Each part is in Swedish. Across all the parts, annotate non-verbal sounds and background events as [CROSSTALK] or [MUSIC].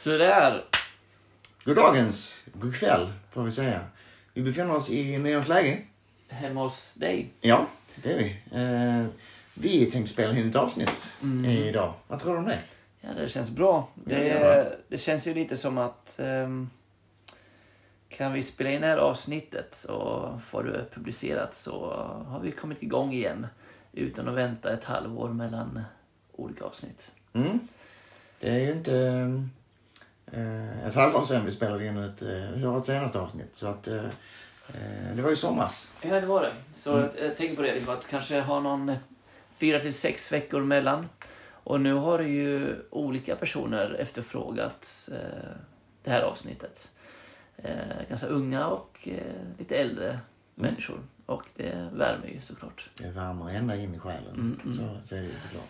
Sådär. God dagens, god kväll får vi säga. Vi befinner oss i nyårsläge. Hemma hos dig. Ja, det är vi. Eh, vi tänkte spela in ett avsnitt idag. Vad tror du om det? Ja, det känns bra. Ja, det Det, det känns ju lite som att ehm, kan vi spela in det här avsnittet och få det publicerat så har vi kommit igång igen utan att vänta ett halvår mellan olika avsnitt. Mm. Det är ju inte eh, ett halvår sedan vi spelade in ett, eh, vårt senaste avsnitt. Så att, eh, eh, det var ju somras. Ja, det var det. Så jag, jag tänker på det, liksom, att kanske ha någon fyra till sex veckor mellan. Och nu har ju olika personer efterfrågat eh, det här avsnittet. Eh, ganska unga och eh, lite äldre människor. Och det värmer ju såklart. Det värmer ända in i själen. Mm, mm. Så, så är det ju såklart.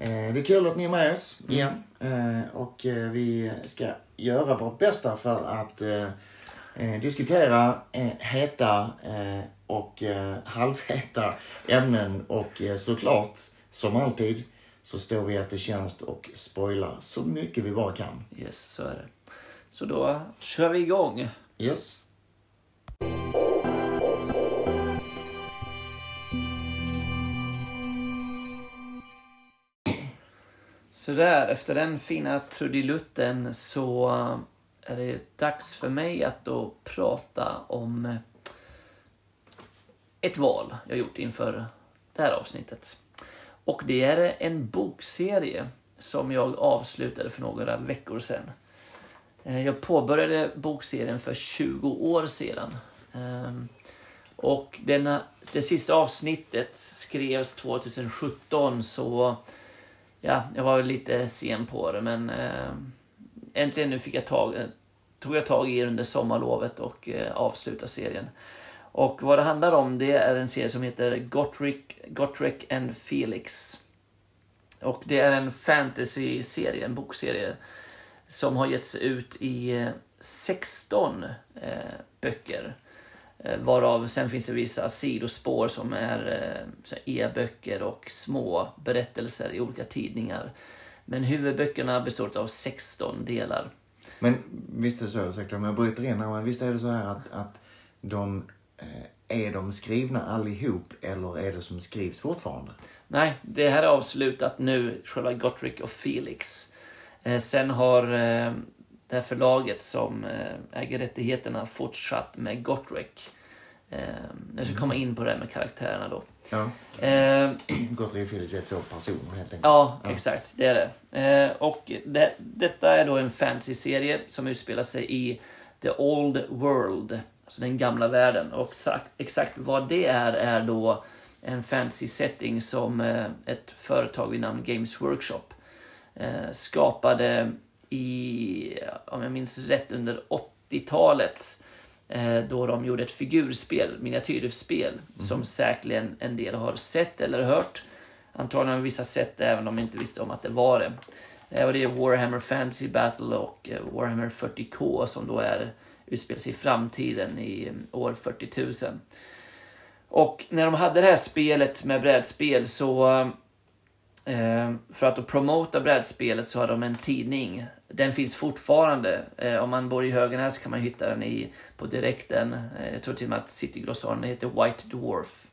Eh, det är kul att ni är med oss igen. Eh, och eh, vi ska göra vårt bästa för att diskutera heta och halvheta ämnen. Och såklart, som alltid, så står vi till tjänst och spoilar så mycket vi bara kan. Yes, så är det. Så då kör vi igång. Yes. Sådär, efter den fina trudelutten så är det dags för mig att då prata om eh, ett val jag gjort inför det här avsnittet. Och det är en bokserie som jag avslutade för några veckor sedan. Eh, jag påbörjade bokserien för 20 år sedan. Ehm, och denna, det sista avsnittet skrevs 2017 så ja, jag var lite sen på det men eh, äntligen nu fick jag tag, eh, tog jag tag i det under sommarlovet och eh, avslutade serien. Och vad det handlar om det är en serie som heter Gotrek, Gotrek and Felix. Och det är en fantasy-serie, en bokserie som har getts ut i eh, 16 eh, böcker. Eh, Varav sen finns det vissa sidospår som är eh, e-böcker och små berättelser i olika tidningar. Men huvudböckerna består av 16 delar. Men visst är det så, ursäkta om jag bryter in här, men visst är det så här att, att de, eh, är de skrivna allihop eller är det som skrivs fortfarande? Nej, det här är avslutat nu, själva Gotrek och Felix. Sen har det här förlaget som eh, äger rättigheterna fortsatt med Gotrek. Eh, jag ska komma in på det här med karaktärerna då. Ja. Eh, och Felix är två personer helt enkelt. Ja, exakt. Det är det. Eh, och det, detta är då en fantasy-serie som utspelar sig i The Old World, alltså den gamla världen. Och exakt, exakt vad det är, är då en fantasy-setting som ett företag vid namn Games Workshop skapade i, om jag minns rätt, under 80-talet. Eh, då de gjorde ett figurspel, miniatyrspel, som säkerligen en del har sett eller hört. Antagligen har vissa sett det även om de inte visste om att det var det. Eh, och det är Warhammer Fantasy Battle och eh, Warhammer 40K som då är utspelar sig i framtiden i eh, år 40 000. Och när de hade det här spelet med brädspel så för att promota brädspelet så har de en tidning. Den finns fortfarande. Eh, om man bor i Höganäs kan man hitta den i, på direkten. Eh, jag tror till och med att City Grossaren heter White Dwarf.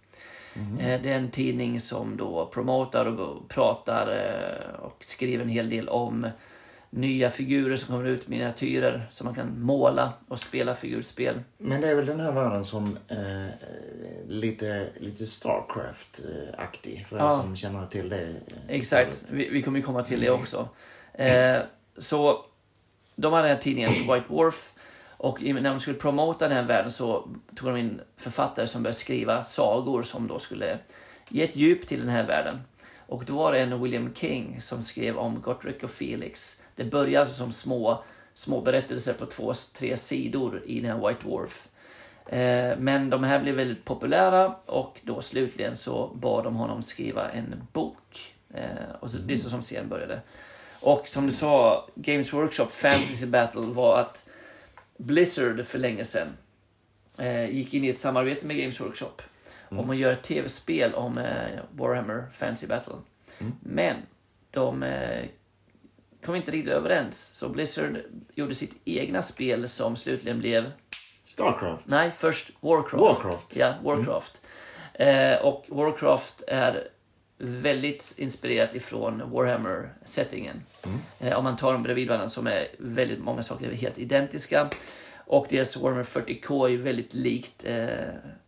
Eh, Det är en tidning som då promotar och pratar och skriver en hel del om nya figurer som kommer ut, miniatyrer som man kan måla och spela figurspel. Men det är väl den här världen som eh, lite, lite Starcraft-aktig, för er Ja. som känner till det. Exakt, vi, vi kommer ju komma till det också. Eh, så de hade den här tidningen [CLEARS THROAT] White Dwarf och när de skulle promota den här världen så tog de in författare som började skriva sagor som då skulle ge ett djup till den här världen. Och då var det en William King som skrev om Gotrek och Felix. Det började alltså som små, små berättelser på två, tre sidor i den här White Dwarf. Eh, Men de här blev väldigt populära och då slutligen så bad de honom skriva en bok. Eh, Och så, det är så som serien började. Och som du sa, Games Workshop Fantasy Battle var att Blizzard för länge sedan eh, gick in i ett samarbete med Games Workshop om att göra ett tv-spel om eh, Warhammer Fantasy Battle. Men de eh, kom inte riktigt överens. Så Blizzard gjorde sitt egna spel som slutligen blev... Starcraft. Nej, först Warcraft. Warcraft. Ja, Warcraft. Eh, och Warcraft är väldigt inspirerat ifrån Warhammer-settingen. Eh, om man tar dem bredvid varandra som är väldigt många saker är helt identiska. Och deras Warhammer 40K är väldigt likt eh,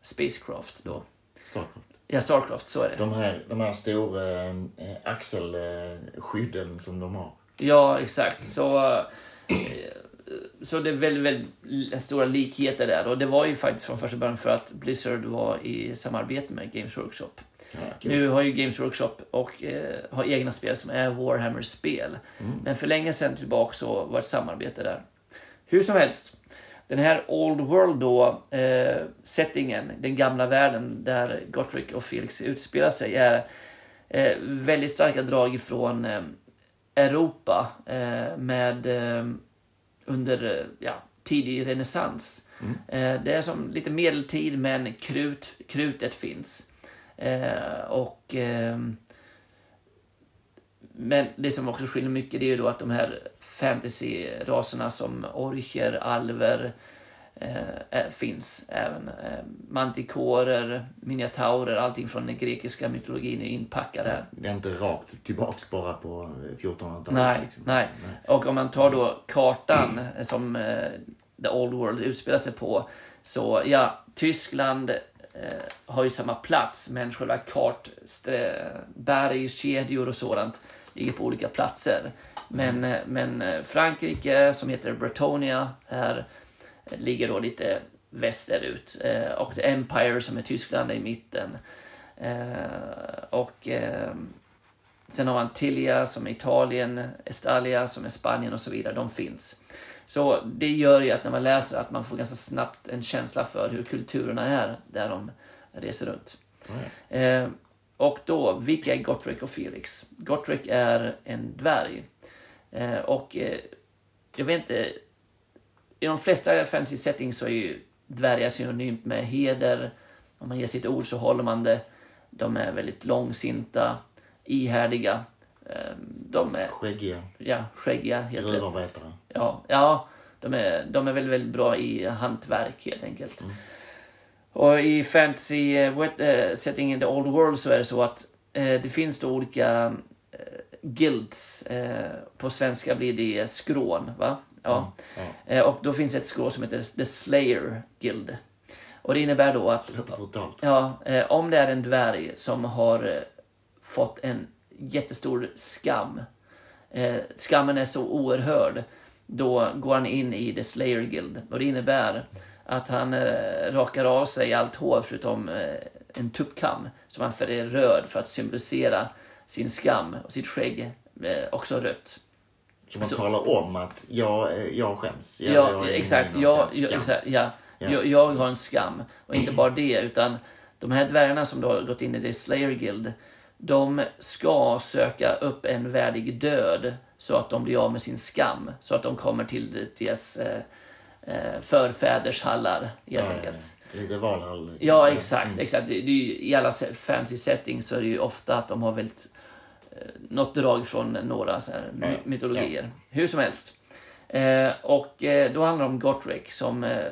Spacecraft då. Starcraft. Ja, Starcraft, så är det. De här, de här stora eh, axelskydden som de har. Ja, exakt. Så, eh, så det är väldigt, väldigt stora likheter där. Och det var ju faktiskt från första början för att Blizzard var i samarbete med Games Workshop. Ja. Nu har ju Games Workshop och eh, har egna spel som är Warhammer-spel. Men för länge sedan tillbaka så var det ett samarbete där. Hur som helst. Den här Old World då, eh, settingen, den gamla världen där Gotrek och Felix utspelar sig är eh, väldigt starka drag ifrån eh, Europa eh, med eh, under eh, ja, tidig renässans. Eh, det är som lite medeltid men krut, krutet finns. Eh, och ehm, men det som också skiljer mycket det är ju då att de här fantasy-raserna som orcher, alver eh, eh, finns även. Eh, mantikorer, miniataurer, allting från den grekiska mytologin är inpackade här. Det är inte rakt tillbaks bara på 1400-talet. Nej, liksom. nej. Och om man tar då kartan som eh, The Old World utspelar sig på. Så ja, Tyskland eh, har ju samma plats men själva kart, strä- berg, kedjor och sådant ligger på olika platser. Men, eh, men eh, Frankrike som heter Bretonia eh, ligger då lite västerut. Eh, och Empire som är Tyskland är i mitten. Eh, och eh, Sen har man Tilia som är Italien, Estalia som är Spanien och så vidare. De finns. Så det gör ju att när man läser att man får ganska snabbt en känsla för hur kulturerna är där de reser runt. Eh, och då, vilka är Gotrek och Felix? Gotrek är en dvärg. Eh, och eh, jag vet inte, i de flesta fantasy settings så är ju dvärgar synonymt med heder. Om man ger sitt ord så håller man det. De är väldigt långsinta, ihärdiga. Eh, De är Skäggiga, ja, skäggiga gruvarbetare. Ja, ja de, är, de är väldigt, väldigt bra i hantverk helt enkelt. Och i fantasy eh, eh, settingen The Old World så är det så att eh, det finns då olika eh, guilds. På svenska blir det skrån, va? Ja. Eh, och då finns ett skrå som heter The Slayer Guild. Och det innebär då att. Ja, eh, om det är en dvärg som har eh, fått en jättestor skam. Skammen är så oerhörd. Då går han in i The Slayer Guild. Och det innebär att han rakar av sig allt hår förutom en tuppkam. Som han färgar röd för att symbolisera sin skam och sitt skägg också rött. Så man Så- talar om att jag, eh, jag skäms. Jag, Ja, jag exakt. Jag, jag, exakt ja. Ja. Jag, jag har en skam. Och inte bara det, utan de här dvärgarna som då har gått in i det Slayer Guild, de ska söka upp en värdig död så att de blir av med sin skam. Så att de kommer till deras eh, eh, förfäders hallar, helt Ja, enkelt. ja. Lite Valhall. Ja, exakt. exakt. Det, det är ju, I alla fancy settings så är det ju ofta att de har väldigt något drag från några så här, Ja, mytologier. Hur som helst. Eh, och eh, då handlar det om Gotrek som eh,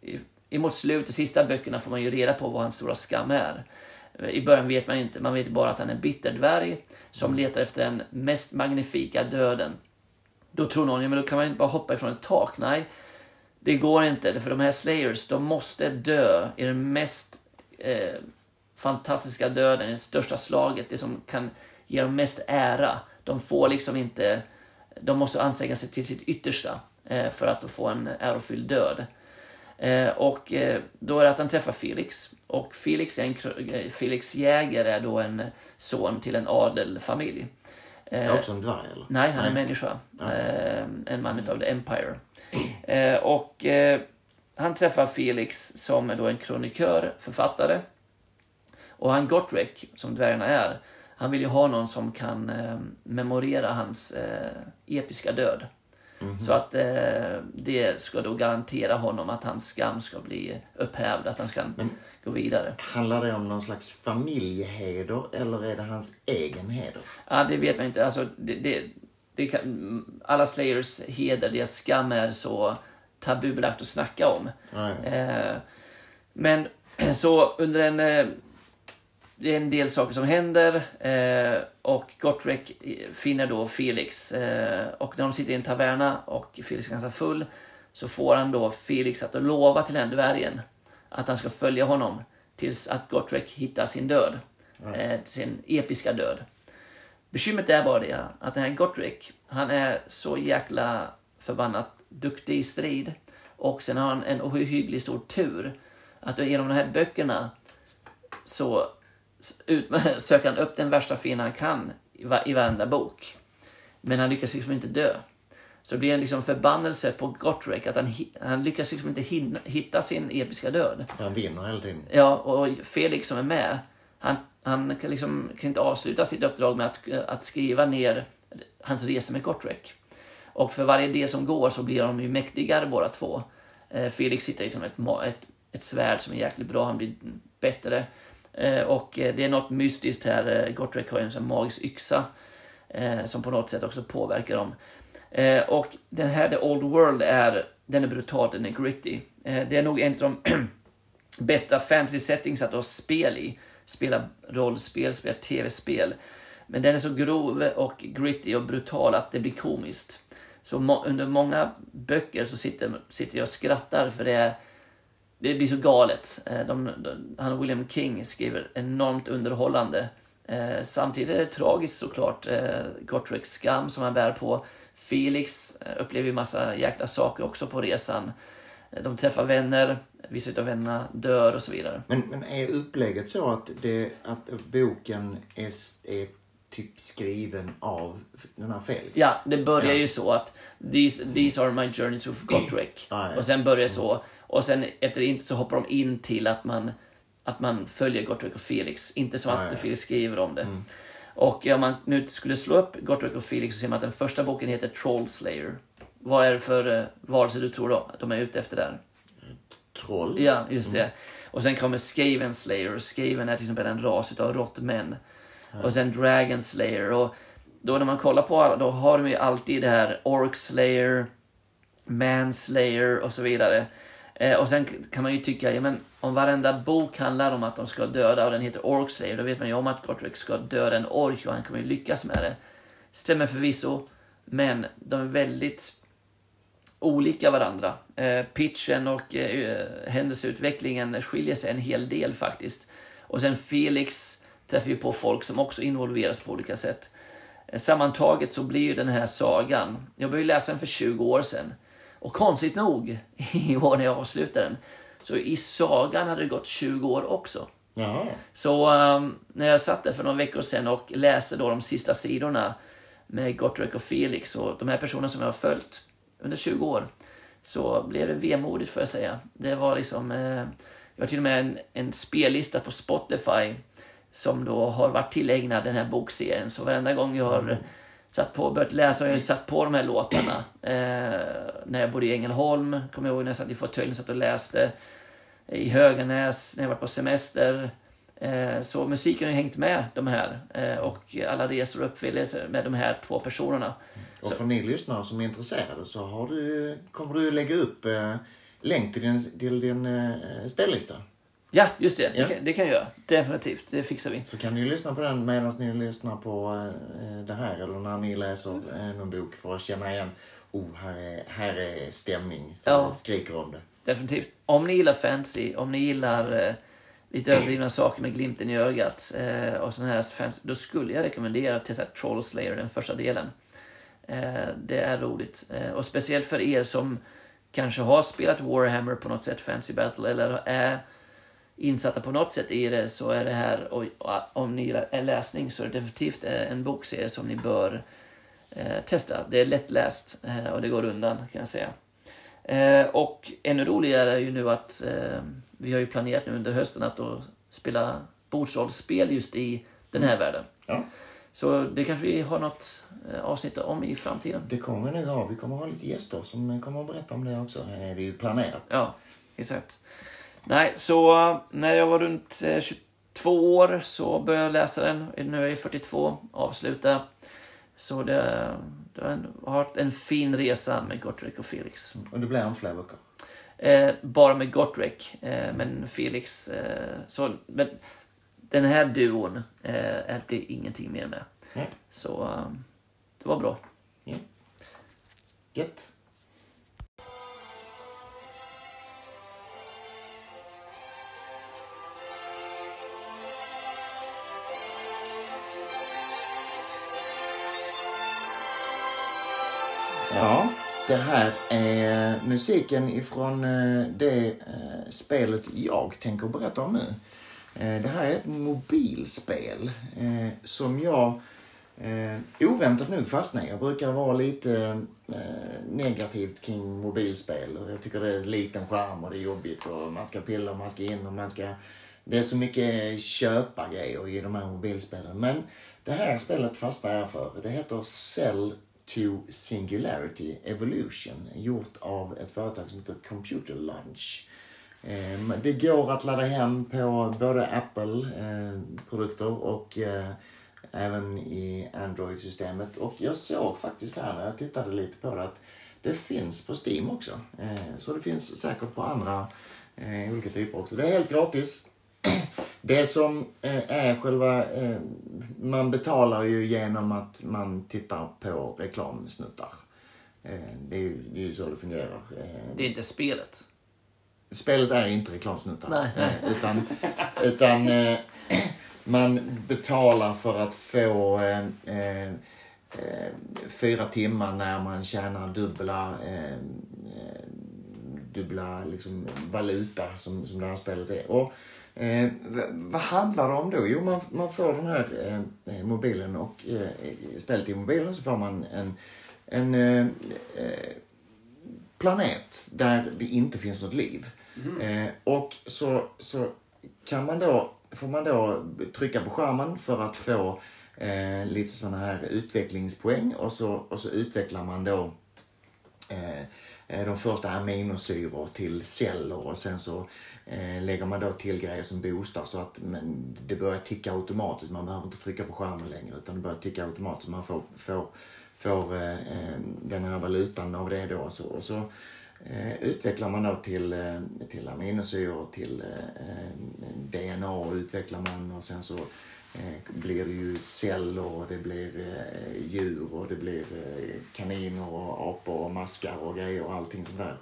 i, emot slutet, sista böckerna får man ju reda på vad hans stora skam är. Eh, I början vet man inte, man vet bara att han är en bitterdvärg som letar efter den mest magnifika döden. Då tror någon, ja men då kan man inte bara hoppa ifrån ett tak. Nej, det går inte. För de här slayers, de måste dö i den mest eh, fantastiska döden, det största slaget, det som kan ge dem mest ära. De får liksom inte, de måste anstränga sig till sitt yttersta eh, för att få en ärofylld död. Eh, och eh, då är det att han träffar Felix. Och Felix, är en, Felix Jäger är då en son till en adelfamilj. Det är också en dvärg eller? Nej, han är människa. Eh, en man utav The Empire. Och han träffar Felix som är då en kronikör, författare. Och han Gotrek, som dvärgarna är, han vill ju ha någon som kan eh, memorera hans eh, episka död. Så att eh, det ska då garantera honom att hans skam ska bli upphävd, att han ska gå vidare. Handlar det om någon slags familjeheder eller är det hans egen heder? Ja, det vet man inte. Alltså, det, det, det kan, alla Slayers heder, deras skam är så tabubelagt att snacka om. Eh, men [CLEARS THROAT] så under en... Eh, det är en del saker som händer eh, och Gottrek finner då Felix. Eh, och när de sitter i en taverna och Felix är ganska full så får han då Felix att lova till den dvärgen att han ska följa honom tills att Gottrek hittar sin död. Eh, sin episka död. Bekymret är bara det att den här Gottrek, han är så jäkla förbannat duktig i strid. Och sen har han en ohyggligt stor tur. Att genom de här böckerna så ut, [LAUGHS] söker han upp den värsta fienden han kan i, va, i varenda bok. Men han lyckas liksom inte dö. Så det blir en liksom förbannelse på Gottrek att han, han lyckas liksom inte hin- hitta sin episka död. Han vinner hela tiden. Ja, och Felix som är med, han, han kan, liksom, kan inte avsluta sitt uppdrag med att, att skriva ner hans resa med Gottrek. Och för varje del som går så blir de ju mäktigare båda två. Eh, Felix hittar liksom ett, ett, ett svärd som är jäkligt bra, han blir bättre. Eh, och eh, det är något mystiskt här, eh, Gottrek har ju en sån magisk yxa eh, som på något sätt också påverkar dem. Och den här The Old World är, den är brutal, den är gritty. Det är nog en av de [CLEARS THROAT] bästa fantasy settings att ha spel i. Spela rollspel, spela tv-spel. Men den är så grov och gritty och brutal att det blir komiskt. Så må- under många böcker så sitter, sitter jag och skrattar för det är det blir så galet. Eh, De, de, han William King skriver enormt underhållande. Eh, samtidigt är det tragiskt såklart. Eh, Gottreks skam som han bär på. Felix eh, upplever ju massa jäkla saker också på resan. Eh, De träffar vänner, vissa av vännerna dör och så vidare. Men, men är upplägget så att, det, att boken är, är typ skriven av den här Felix? Ja, det börjar Ja. ju så att these, these are my journeys with Gottrek. Ja, ja. Och sen börjar så. Och sen efter inte så hoppar de in till att man, att man följer Gottrek och Felix. Inte som att ja. Mm. Felix skriver om det. Och om man nu skulle slå upp Gottrek och Felix så ser man att den första boken heter Trollslayer. Vad är det för uh, varelse du tror då de är ute efter där? Troll? Ja, just det. Och sen kommer Skaven Slayer. Och Skaven är till exempel en ras utav råttmän. Och sen Dragon Slayer. Och då när man kollar på alla, då har de ju alltid det här Orc Slayer, Manslayer och så vidare. Eh, och sen kan man ju tycka, ja men om varenda bok handlar om att de ska döda och den heter Orkslave, då vet man ju om att Gottrek ska döda en ork och han kommer ju lyckas med det. Stämmer förvisso, men de är väldigt olika varandra. Eh, pitchen och eh, eh, händelseutvecklingen skiljer sig en hel del faktiskt. Och sen Felix träffar ju på folk som också involveras på olika sätt. Eh, sammantaget så blir ju den här sagan, jag började läsa den för 20 år sedan. Och konstigt nog, [LAUGHS] i år när jag avslutade den, så i sagan hade det gått 20 år också. Ja. Så um, när jag satt där för några veckor sedan och läste då de sista sidorna med Gottrek och Felix och de här personerna som jag har följt under 20 år så blev det vemodigt får jag säga. Det var liksom, eh, jag har till och med en, en spellista på Spotify som då har varit tillägnad den här bokserien. Så varenda gång jag har satt på, börjat läsa har jag satt på de här låtarna. Eh, när jag bodde i Ängelholm, kommer jag ihåg när jag satt i fåtöljen och satt och läste. I Höganäs, när jag var på semester. Eh, så musiken har hängt med de här. Eh, och alla resor och upplevelser med de här två personerna. Och för ni lyssnare som är intresserade så har du, kommer du lägga upp eh, länk till din, till din eh, spellista. Ja, just det. Ja. Det, kan, det kan jag göra. Definitivt. Det fixar vi. Så kan ni lyssna på den medan ni lyssnar på eh, det här eller när ni läser eh, någon bok för att känna igen oh, här är, här är stämning. Så Ja. skriker om det. Definitivt. Om ni gillar fantasy, om ni gillar eh, lite överdrivna [CLEARS THROAT] saker med glimten i ögat eh, och sådana här fans, då skulle jag rekommendera att testa Troll Slayer, den första delen. Eh, det är roligt. Och speciellt för er som kanske har spelat Warhammer på något sätt, Fantasy Battle, eller är insatta på något sätt i det så är det här, och, om ni gillar läsning så är det definitivt eh, en bokserie som ni bör eh, testa. Det är lättläst eh, och det går undan kan jag säga. Eh, och ännu roligare är ju nu att eh, vi har ju planerat nu under hösten att då spela bordsrollspel just i den här världen. Ja, Så det kanske vi har något eh, avsnitt om i framtiden. det kommer vi nog ha. Vi kommer ha lite gäster som kommer att berätta om det också. Det är ju planerat. Ja, exakt. Nej, så eh, när jag var runt eh, 22 år så började jag läsa den. Nu är jag 42, avsluta. Så det, det har varit en fin resa med Gotrek och Felix. Och det blir inte fler böcker? Eh, bara med Gotrek, eh, men Felix... Eh, så, men den här duon eh, blir ingenting mer med. Mm. Så eh, det var bra. Mm. Gött. Ja, det här är musiken ifrån eh, det eh, spelet jag tänker berätta om nu. Eh, det här är ett mobilspel som jag oväntat nog fastnade Jag brukar vara lite negativ kring mobilspel och jag tycker det är liten skärm och det är jobbigt och man ska pilla och man ska in och man ska... Det är så mycket köpa grejer i de här mobilspelen. Men det här spelet fastnar jag för. Det heter Cell to Singularity Evolution gjort av ett företag som heter Computer Launch. Ehm, det går att ladda hem på både Apple-produkter eh, och eh, även i Android-systemet. Och jag såg faktiskt här när jag tittade lite på det att det finns på Steam också. Eh, så det finns säkert på andra olika typer också. Det är helt gratis. Det som eh, är själva... Eh, man betalar ju genom att man tittar på reklamsnuttar. Eh, det är ju det är så det fungerar. Det är inte spelet? Spelet är inte reklamsnuttar. Nej, nej. Utan, utan man betalar för att få fyra timmar när man tjänar dubbla, dubbla liksom, valuta som, som det här spelet är. Och Eh, vad handlar det om då? Jo, man, man får den här eh, eh mobilen och eh, spelet i mobilen så får man en, en eh, eh, planet där det inte finns något liv. Mm. och så, så kan man då, får man då trycka på skärmen för att få lite sådana här utvecklingspoäng och så, och så utvecklar man då de första aminosyror till celler och sen så Eh, Eh, lägger man då till grejer som boostar så att men, det börjar ticka automatiskt. Man behöver inte trycka på skärmen längre utan det börjar ticka automatiskt. Man får, får, får eh, eh den här valutan av det då. Så, och så eh, utvecklar man då till, eh, till aminosyror, till eh, eh DNA utvecklar man och sen så blir det ju celler och det blir djur och det blir kaniner och apor och maskar och grejer och allting sånt där.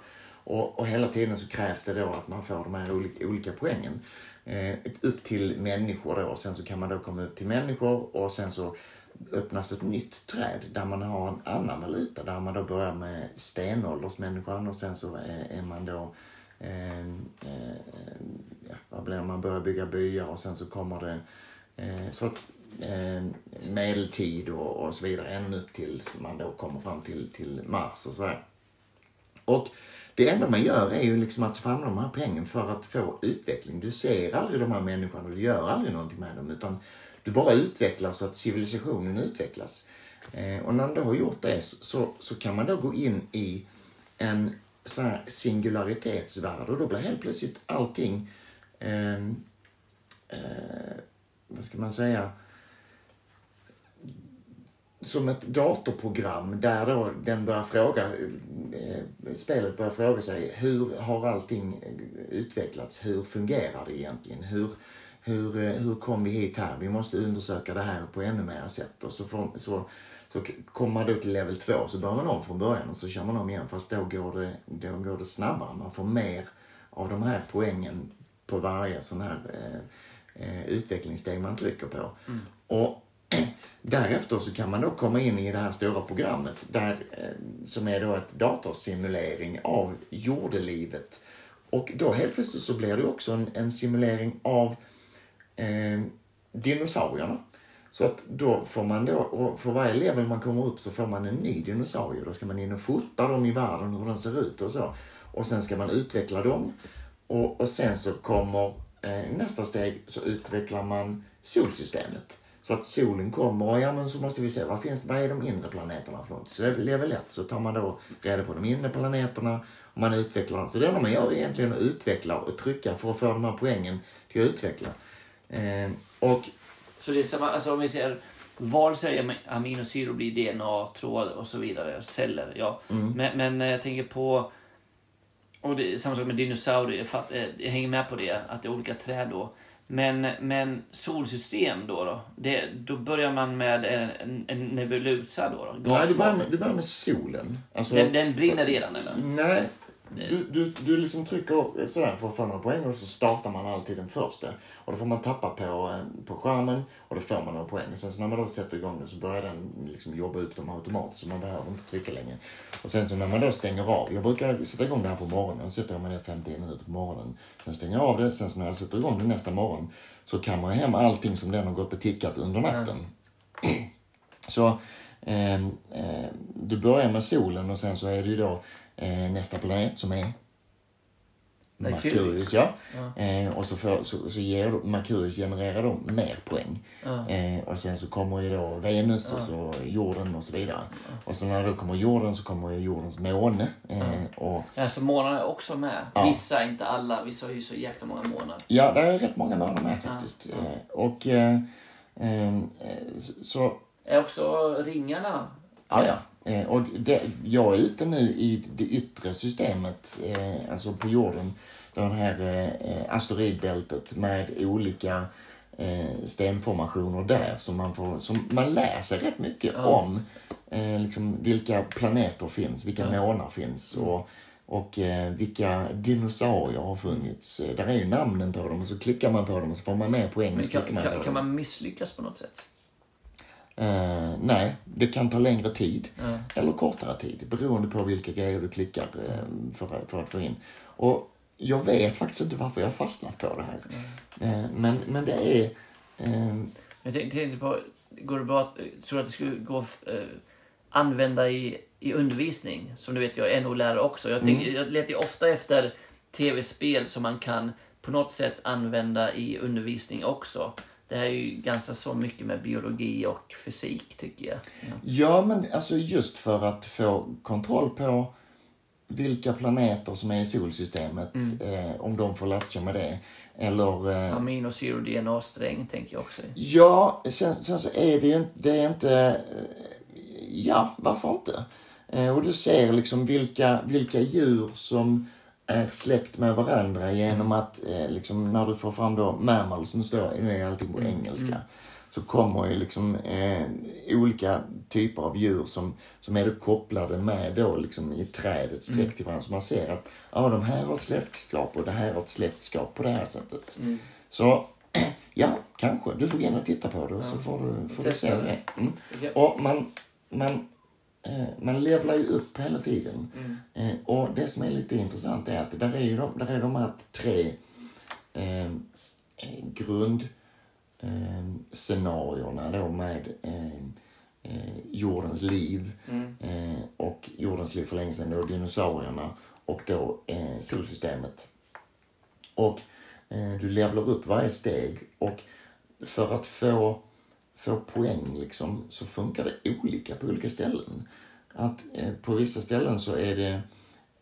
Och, och hela tiden så krävs det då att man får de här olika, olika poängen. Eh, upp till människor då. Och sen så kan man då komma upp till människor och sen så öppnas ett nytt träd där man har en annan valuta. Där man då börjar med stenåldersmänniskan och sen så är, är man då eh, eh, ja, vad blir man börjar bygga byar och sen så kommer det eh, så att, eh, medeltid och, och så vidare ännu upp tills man då kommer fram till, till Mars och sådär. Och det enda man gör är ju liksom att fram de här pengarna för att få utveckling. Du ser aldrig de här människorna, du gör aldrig någonting med dem utan du bara utvecklar så att civilisationen utvecklas. Eh, och när man då har gjort det så, så kan man då gå in i en sån här singularitetsvärld och då blir helt plötsligt allting, eh, eh, vad ska man säga, som ett datorprogram där då den börjar fråga, eh, spelet börjar fråga sig hur har allting utvecklats? Hur fungerar det egentligen? Hur, hur, eh, hur kom vi hit här? Vi måste undersöka det här på ännu mer sätt. Och så, får, så, så kommer man då till level 2 så börjar man om från början och så kör man om igen. Fast då går det, då går det snabbare. Man får mer av de här poängen på varje sån här eh, eh utvecklingssteg man trycker på. Mm. Och Därefter så kan man då komma in i det här stora programmet där, eh, som är då ett datorsimulering av jordelivet. Och då helt plötsligt så blir det också en, en simulering av eh, dinosaurierna. Så att då får man då, och för varje level man kommer upp så får man en ny dinosaurie. Då ska man in och fota dem i världen, hur den ser ut och så. Och sen ska man utveckla dem. Och, och sen så kommer eh, nästa steg så utvecklar man solsystemet. Så att solen kommer och ja men så måste vi se vad finns vad är de inre planeterna för något? Så det är väl lätt så tar man då reda på de inre planeterna och man utvecklar dem. Så det enda man gör är egentligen att utveckla och trycka för att få de här poängen till att utveckla. Eh, och så det är samma, alltså om vi ser vare sig ami- aminosyror blir DNA, tråd och så vidare, celler. Ja. Men, men eh, jag tänker på, och det samma sak med dinosaurier, jag, fatt, eh, jag hänger med på det, att det är olika träd då. Men, men solsystem då, då, det, då börjar man med en, en, nebulosa då? då Nej, du börjar, med, du börjar med solen. Alltså, den, den brinner redan eller? Nej, du, du, du liksom trycker sådär för att få några poäng och så startar man alltid den första. Och då får man tappa på, eh, på skärmen och då får man några poäng. Sen så när man då sätter igång den så börjar den liksom jobba upp dem automatiskt så man behöver inte trycka längre. Och sen så när man då stänger av, jag brukar sätta igång det här på morgonen, jag sätter mig ner 50 minuter på morgonen. Sen stänger jag av det, sen så när jag sätter igång det nästa morgon så kammar jag hem allting som den har gått och tickat under natten. Så eh, eh, du börjar med solen och sen så är det ju då nästa planet som är Merkurius. Ja. Eh, och så, får, så, så ger då, Merkurius genererar då mer poäng. Eh, och sen så kommer ju då Venus och så jorden och så vidare. Och så när då kommer jorden så kommer ju jordens måne. Eh, och Alltså månaderna är också med. Vissa, inte alla. Vissa har ju så jäkla många månader. ja, det är rätt många månader med faktiskt. Eh, och eh, eh, så- så Är också ringarna Ja, ja. Eh, och det, jag är ute nu i det yttre systemet, eh, alltså på jorden. Det här eh, asteroidbältet med olika eh, stenformationer där. Som man, får, som man lär sig rätt mycket om eh, liksom vilka planeter finns, vilka månar finns. Och, och eh, vilka dinosaurier har funnits. Eh, Där är ju namnen på dem och så klickar man på dem och så får man mer poäng. Men kan, man kan, kan man misslyckas på något sätt? Eh, nej, det kan ta längre tid eller kortare tid beroende på vilka grejer du klickar eh, för, för att få in. Och jag vet faktiskt inte varför jag har fastnat på det här. Eh, men, men det är... Eh, Jag tänkte, på, går det bra att, tror att det skulle gå att eh, använda i, i undervisning? Som du vet, jag är NO-lärare också. Jag, tänker, jag letar ju ofta efter tv-spel som man kan på något sätt använda i undervisning också. Det här är ju ganska så mycket med biologi och fysik tycker jag. Ja. ja, men alltså just för att få kontroll på vilka planeter som är i solsystemet, eh, om de får latcha med det. Eller eh, Aminosyror, DNA-sträng tänker jag också. Ja, sen, sen så är det ju inte, det är inte, eh, ja, varför inte? Eh, Och du ser liksom vilka, vilka djur som är släkt med varandra genom att eh, liksom när du får fram då mammals, nu står nu är allting på engelska, så kommer ju liksom eh, olika typer av djur som, som är då kopplade med då liksom i trädet sträckt till varandra. Så man ser att ja, de här har ett släktskap och det här har ett släktskap på det här sättet. Så [CLEARS THROAT] ja, kanske. Du får och titta på det och så får du, får du se det. Mm. Och man, man, man levlar ju upp hela tiden. Eh, och det som är lite intressant är att där är, ju de, där är de här tre eh, eh, grund eh, scenarierna då med eh, eh, jordens liv eh, och jordens liv för länge sedan då dinosaurierna och då eh, solsystemet. Och eh, du levlar upp varje steg och för att få, få poäng liksom så funkar det olika på olika ställen. Att eh, på vissa ställen så är det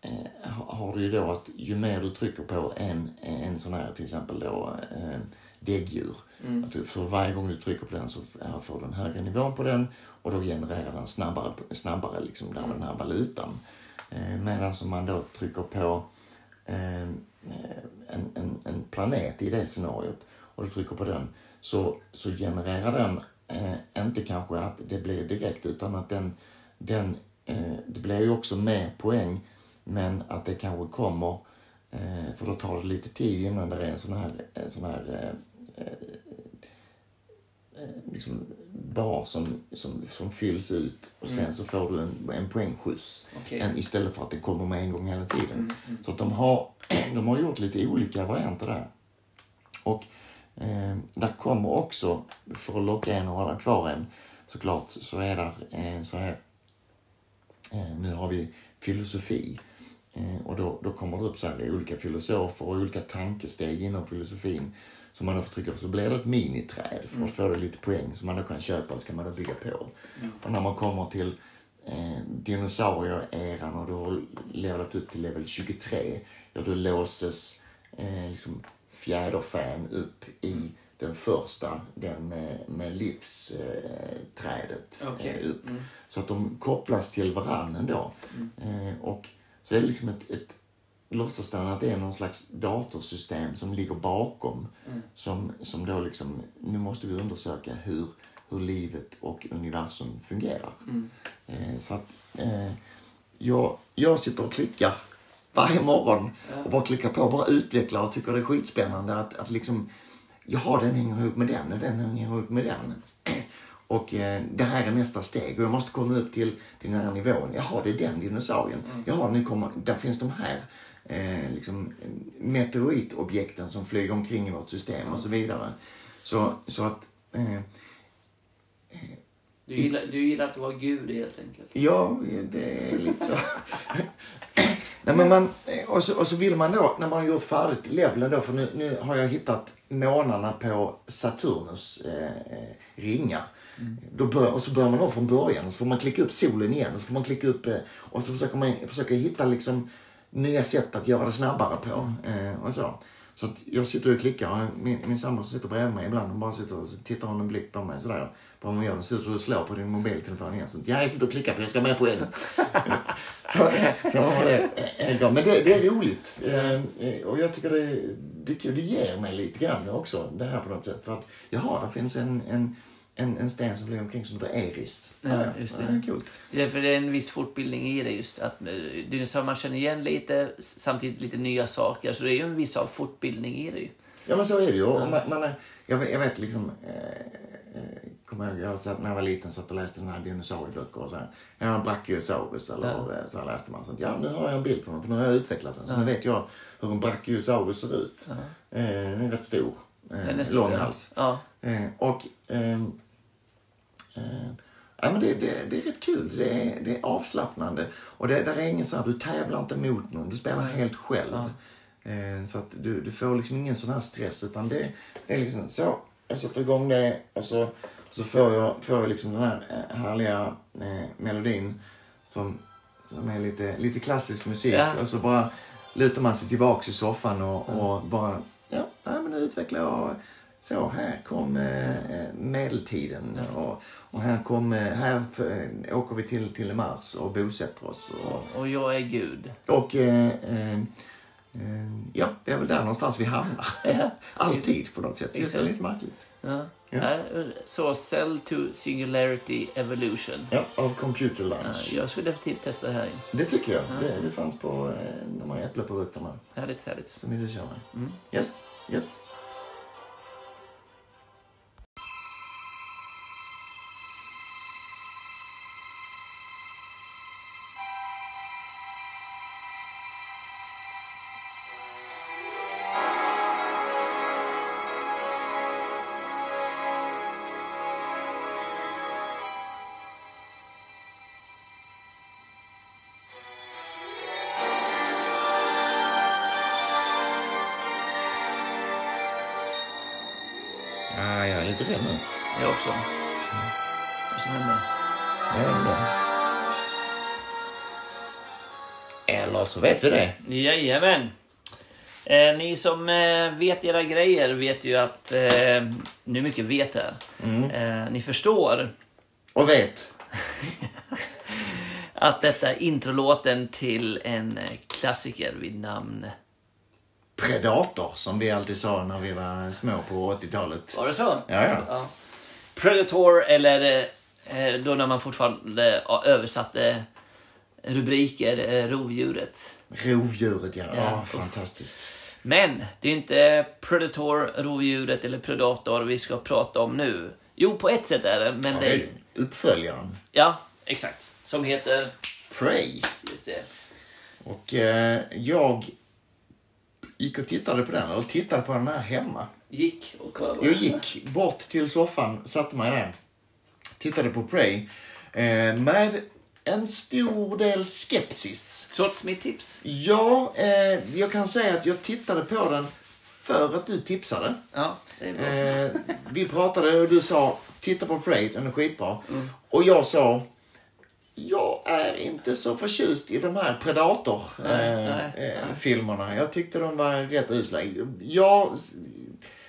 eh, ha- har du ju då att ju mer du trycker på en, en sån här till exempel då eh, däggdjur. Att du, för varje gång du trycker på den så får du en högre nivå på den och då genererar den snabbare, snabbare liksom där med den här valutan. Eh, Medan om man då trycker på eh, en, en, en planet i det scenariot och du trycker på den så, så genererar den eh, inte kanske att det blir direkt utan att den, den eh, det blir ju också mer poäng men att det kanske kommer eh, för då tar det lite tid innan det är en sån här, en sån här eh, eh, eh, liksom bar som, som, som fylls ut och sen så får du en, en poängskjuts Okej. en, istället för att det kommer med en gång hela tiden. Så att de har, [CLEARS THROAT] de har gjort lite olika varianter där. Och eh, där kommer också, för att locka en och hålla kvar en, såklart så är där eh, så här, eh, nu har vi filosofi. Eh, och då, då kommer det upp så här olika filosofer och olika tankesteg inom filosofin som man då får trycka på. Så blir det ett miniträd för att få det lite poäng som man då kan köpa och så kan man då bygga på. Och när man kommer till eh, dinosaurieeran och du har levlat upp till level 23, ja då låses eh, liksom fjäderfän upp i den första, den med, med livsträdet eh, eh, upp. Så att de kopplas till varandra då. Eh, och så är det liksom ett, ett låtsasdatorn att det är någon slags datorsystem som ligger bakom. Som, som då liksom, nu måste vi undersöka hur, hur livet och universum fungerar. Eh, så att jag, jag sitter och klickar varje morgon och bara klickar på, bara utvecklar och tycker det är skitspännande att, att liksom, jaha, den hänger ihop med den och den hänger ihop med den. [CLEARS THROAT] Och eh, det här är nästa steg och jag måste komma upp till, till den här nivån. Jaha, det är den dinosaurien. Jaha, nu kommer, där finns de här eh, liksom, meteoritobjekten som flyger omkring i vårt system och så vidare. Så, så att eh, Du gillar, du gillar att vara gud helt enkelt. Ja, det är lite så. [LAUGHS] [LAUGHS] Nej, men man, och, så, och så vill man då, när man har gjort färdigt levelen då, för nu, nu har jag hittat månarna på Saturnus eh, eh, ringar. Då bör, och så börjar man om från början och så får man klicka upp solen igen och så får man klicka upp eh, och så försöker man försöka hitta liksom nya sätt att göra det snabbare på. Eh, och så. Så jag sitter och klickar och min, min sambo sitter bredvid mig ibland hon bara sitter och tittar hon en blick på mig sådär. Bara man gör det sitter du och slår på din mobiltelefon igen. Så, ja, jag sitter och klickar för jag ska med på en. [LAUGHS] så, så har det en gång. Men det, det är roligt. Eh, och jag tycker det, det, det ger mig lite grann också det här på något sätt. För att jaha, där finns en, en, en, en sten som flyger omkring som heter Eris. Ja, just det. Ja, coolt. Det är för det är en viss fortbildning i det just. Att eh, dinosaurier man känner igen lite, samtidigt lite nya saker. Så det är ju en viss av fortbildning i det ju. Ja men så är det ju. Och man, man, är- jag, vet, jag vet liksom, eh, eh, kommer jag, jag satt, när jag var liten satt och läste den här dinosaurieböcker och så här. Ja, en Brachiosaurus eller eh, så här läste man sånt. Ja, nu har jag en bild på den för nu har jag utvecklat den. Så nu vet jag hur en Brachiosaurus ser ut. Eh, den är rätt stor. Eh, är lång ja. hals. Ja. Eh, och eh, ja, men det, det, det är rätt kul. Det är, det är avslappnande. Och det, där är ingen så här, du tävlar inte mot någon. Du spelar helt själv. Eh, så att du, du får liksom ingen sån här stress. Utan det, det är liksom så. Jag sätter igång det och så, så får jag, får jag liksom den här eh, härliga eh, melodin som, som är lite, lite klassisk musik. Ja. Och så bara lutar man sig tillbaks i soffan och, och bara, ja, nej, men nu utvecklar jag så, här kom eh, eh, medeltiden och, och här, kom, eh, här eh, åker vi till, till Mars och bosätter oss. Och, Och jag är gud. och eh, eh, ja, det är väl där någonstans vi hamnar. [LAUGHS] Alltid på något sätt. Det är lite märkligt. Ja. Ja. Ja, Så Cell to Singularity Evolution. Ja, av Computer Ja, Lunch. jag skulle definitivt testa det här. Det tycker jag. Det, det fanns på eh, de här äppleprodukterna Härligt, härligt. som vi nu kör med. Mm. Yes, gött. Jag rädd nu. Jag också. Vad som händer? Ja, det är bra. Eller så vet vi det. Jajamän. Eh, ni som eh, vet era grejer vet ju att... Eh, nu mycket vet här. Eh, ni förstår Och vet. [LAUGHS] att detta är introlåten till en klassiker vid namn... Predator, som vi alltid sa när vi var små på 80-talet. Var det så? Ja, ja. Predator, eller eh, då när man fortfarande översatte rubriker, eh, rovdjuret. Rovdjuret, ja. ja. Ja. fantastiskt. Men det är inte Predator, rovdjuret eller Predator vi ska prata om nu. Jo, på ett sätt är det, men Ja, det är uppföljaren. Ja, exakt. Som heter... Prey. Just det. Och eh, jag gick och tittade på den, eller tittade på den här hemma. Gick och kollade. Jag gick bort till soffan, satte mig där, tittade på Prey eh, med en stor del skepsis. Trots mitt tips. Ja, eh, jag kan säga att jag tittade på den för att du tipsade. Ja, det är bra. Eh, vi pratade och du sa titta på Prey, den är skitbra. Och jag sa jag är inte så förtjust i de här Nej, nej, Predator-filmerna. Jag tyckte de var rätt usla. Jag,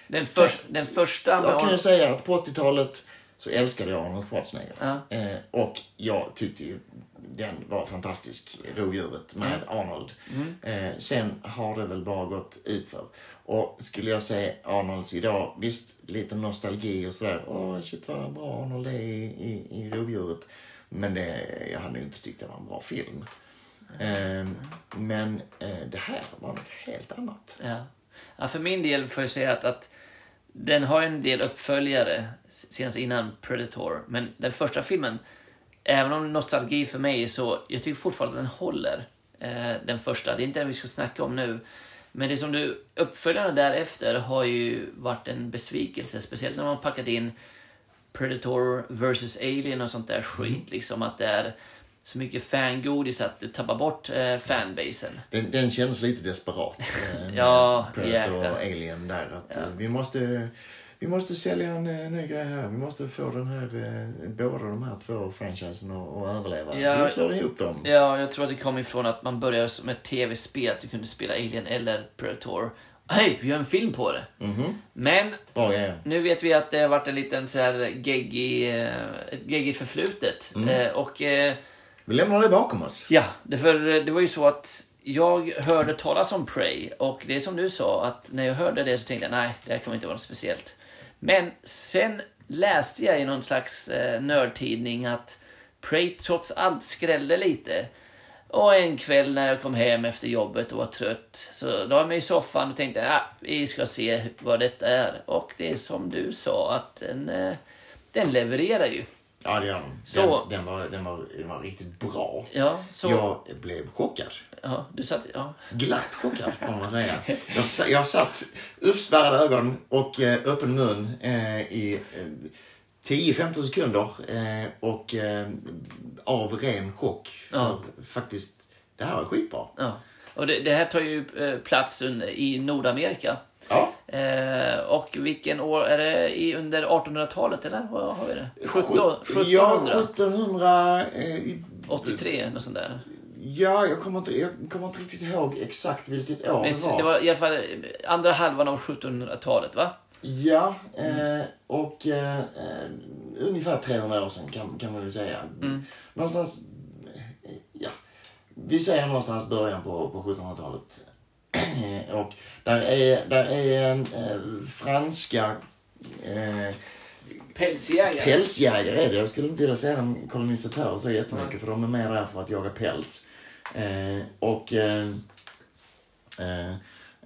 Den, först, den första... Jag kan ju Arnold- säga att på 80-talet så älskade jag Arnold Schwarzenegger. Ja. Eh, och jag tyckte ju den var fantastisk, Rovdjuret med Arnold. Eh, sen har det väl bara gått utför. Och skulle jag se Arnolds idag, visst lite nostalgi och sådär. Åh shit vad bra Arnold är i, i, i Rovdjuret. Men det, jag hade inte tyckt det var en bra film. Eh, men eh, det här var något helt annat. Ja. ja, för min del får jag säga att, att den har en del uppföljare senast innan Predator. Men den första filmen, även om nostalgi för mig, så jag tycker fortfarande att den håller. Eh, den första. Det är inte den vi ska snacka om nu. Men det som du, uppföljarna därefter har ju varit en besvikelse. Speciellt när man packat in Predator vs Alien och sånt där skit. Liksom att det är så mycket fangodis att det tappar bort eh, fanbasen. Den, den känns lite desperat. eh, [LAUGHS] med Ja, Predator och Alien där. Att, eh, vi, måste, vi måste sälja en eh, ny grej här. Vi måste få den här, eh, båda de här två franchisen att, överleva. Ja. vi slår ihop dem. Ja, jag tror att det kom ifrån att man började ett tv-spel, att du kunde spela Alien eller Predator. Hej, vi gör en film på det. Mhm. Men Bra grejer. nu vet vi att det har varit en liten så här geggig, eh, ett geggigt förflutet. Eh, och eh, Vi lämnar det bakom oss. ja, det, för, det var ju så att jag hörde talas om Prey och det är som du sa att när jag hörde det så tänkte jag nej, det här kommer inte vara något speciellt. Men sen läste jag i någon slags eh, nördtidning att Prey trots allt skrällde lite. Och en kväll när jag kom hem efter jobbet och var trött så la jag mig i soffan och tänkte ah, vi ska se vad detta är. Och det är som du sa att den, eh, den levererar ju. Ja, det gör den. Så- Den, var, den, var, den var riktigt bra. Ja, så... Jag blev chockad. Ja, du satt... Ja. Glatt chockad får man säga. Jag, jag satt uppspärrade ögon och eh, öppen mun eh, i eh, 10-15 sekunder eh, och eh, av ren chock. Ja. Faktiskt, det här var skitbra. ja. Och det, det här tar ju eh, plats under, i Nordamerika. Ja. Eh, och vilken år är det? I, under 1800-talet eller vad har vi det? 17, Ja, 1700? 1700... Eh, i- 83, något sånt där. ja, jag kommer, inte, jag kommer inte riktigt ihåg exakt vilket år Men det var. det var i alla fall andra halvan av 1700-talet va? Ja, eh, och eh, eh, ungefär 300 år sedan kan, kan man väl säga. Någonstans, eh, ja, vi säger någonstans början på, på 1700-talet. och där är, där är eh, franska eh, Pälsjägare. pälsjägare är det. Jag skulle inte vilja säga en kolonisatör så jättemycket för de är mer där för att jaga päls. Eh, och, eh,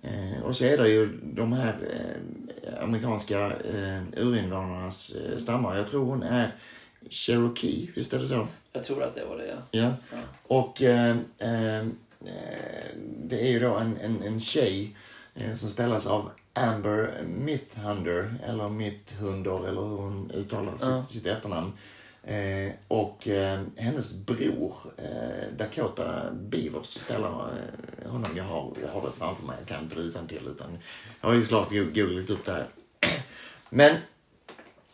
eh, och så är det ju de här eh, amerikanska eh, urinvånarnas eh, stammar. Jag tror hon är Cherokee, visst är det så? Jag tror att det var det ja. Ja. Och eh, eh, det är ju då en, en, en tjej eh, som spelas av Amber Mythhunder, eller Mythhunder, eller hur hon uttalar sitt, sitt efternamn. Eh, och eh, hennes bror, eh, Dakota Beavers, spelar eh, honom. Jag har, jag har det framför mig, jag kan inte det utantill utan jag har ju såklart go- googlat upp det här. [CLEARS THROAT] Men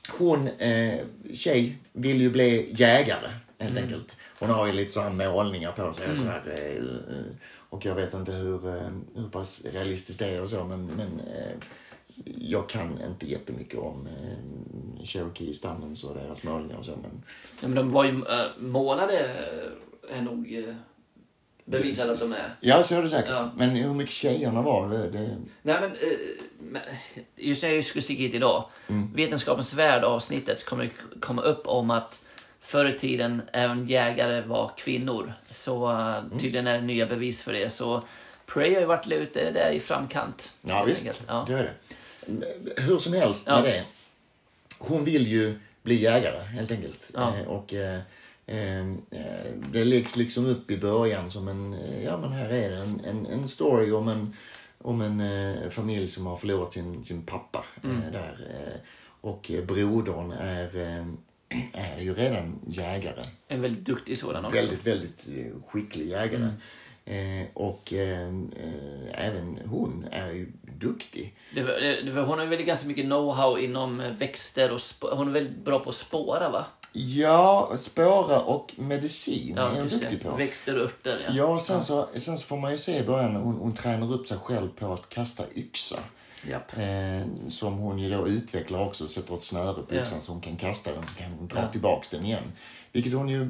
hon, eh, tjej, vill ju bli jägare helt enkelt. Hon har ju lite sådana målningar på sig och sådär. Eh, eh, och jag vet inte hur, eh, hur pass realistiskt det är och så men, men jag kan inte jättemycket om eh, Cherokee-stammen och deras målningar och så men ja men de var ju äh, målade, äh, är nog äh, bevisat att de är. Ja, så är det säkert. Ja. Men hur mycket tjejerna var, det... det Nej men, eh, men just när jag skulle hit idag. Vetenskapens värld avsnittet kommer komma upp om att förr i tiden även jägare var kvinnor. Så uh, tydligen är det nya bevis för det. Så Prey har ju varit ute där i framkant. Ja, visst. Ja. Det är det. Hur som helst med Ja. det. Hon vill ju bli jägare, helt enkelt. Ja. Eh, och eh, eh, det läggs liksom upp i början som en, ja men här är det en, en, en story om en, om en familj som har förlorat sin, sin pappa. Mm. Där. Och brodern är, är ju redan jägare. En väldigt duktig sådan också. Väldigt, väldigt skicklig jägare. Eh, och eh, eh, även hon är ju duktig. Det, det, hon har väldigt ganska mycket know-how inom eh, växter och hon är väldigt bra på att spåra va? Ja, spåra och medicin är Ja, hon just duktig det. på. Växter och örter ja. Ja, och sen, Så, sen så får man ju se i början när hon, hon tränar upp sig själv på att kasta yxa. Eh, som hon ju då utvecklar också, sätter ett snöre på Ja. yxan så hon kan kasta den, så kan hon dra Ja. tillbaks den igen. Vilket hon ju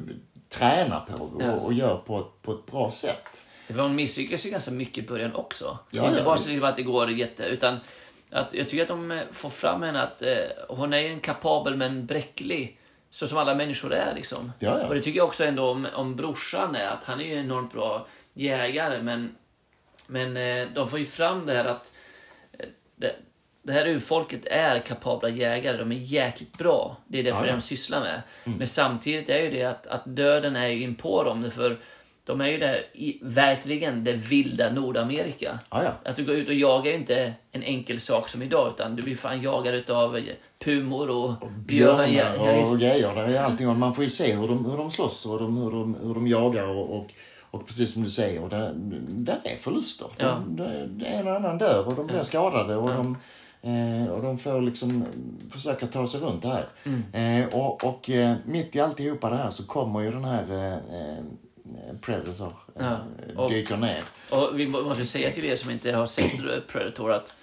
tränar på och, Ja. och gör på ett, på ett bra sätt. För hon misslyckas ju ganska mycket i början också. Ja, inte ja, bara visst. så att det går jätte... Utan att jag tycker att de eh, får fram henne att eh, hon är en kapabel men bräcklig. Så som alla människor är liksom. Ja, ja. Och det tycker jag också ändå om, om brorsan är. Att han är ju en enormt bra jägare. Men, men eh, de får ju fram det här att eh, det, det här urfolket är kapabla jägare. De är jäkligt bra. Det är därför Ja, Mm. de sysslar med. Men samtidigt är ju det att, att döden är ju in på dem. För de är ju där i verkligen det vilda Nordamerika. Ja, ja. Att du går ut och jagar är inte en enkel sak som idag. Utan du blir fan jagad utav pumor och, Björnar Ja, ja, och grejer. Där är allting. Och man får ju se hur de, hur de slåss och de, hur, de, hur de jagar. Och, och, och precis som du säger, där, där är förluster. De, Ja. det, det är en och annan dör och de blir skadade. Och, de, eh, och de får liksom försöka ta sig runt det här. Mm. Eh, och och eh, mitt i alltihopa det här så kommer ju den här eh, eh, Predator eh, Ja, och- dyker ner. Och vi må- måste säga till er som inte har sett [CLEARS THROAT] Predator att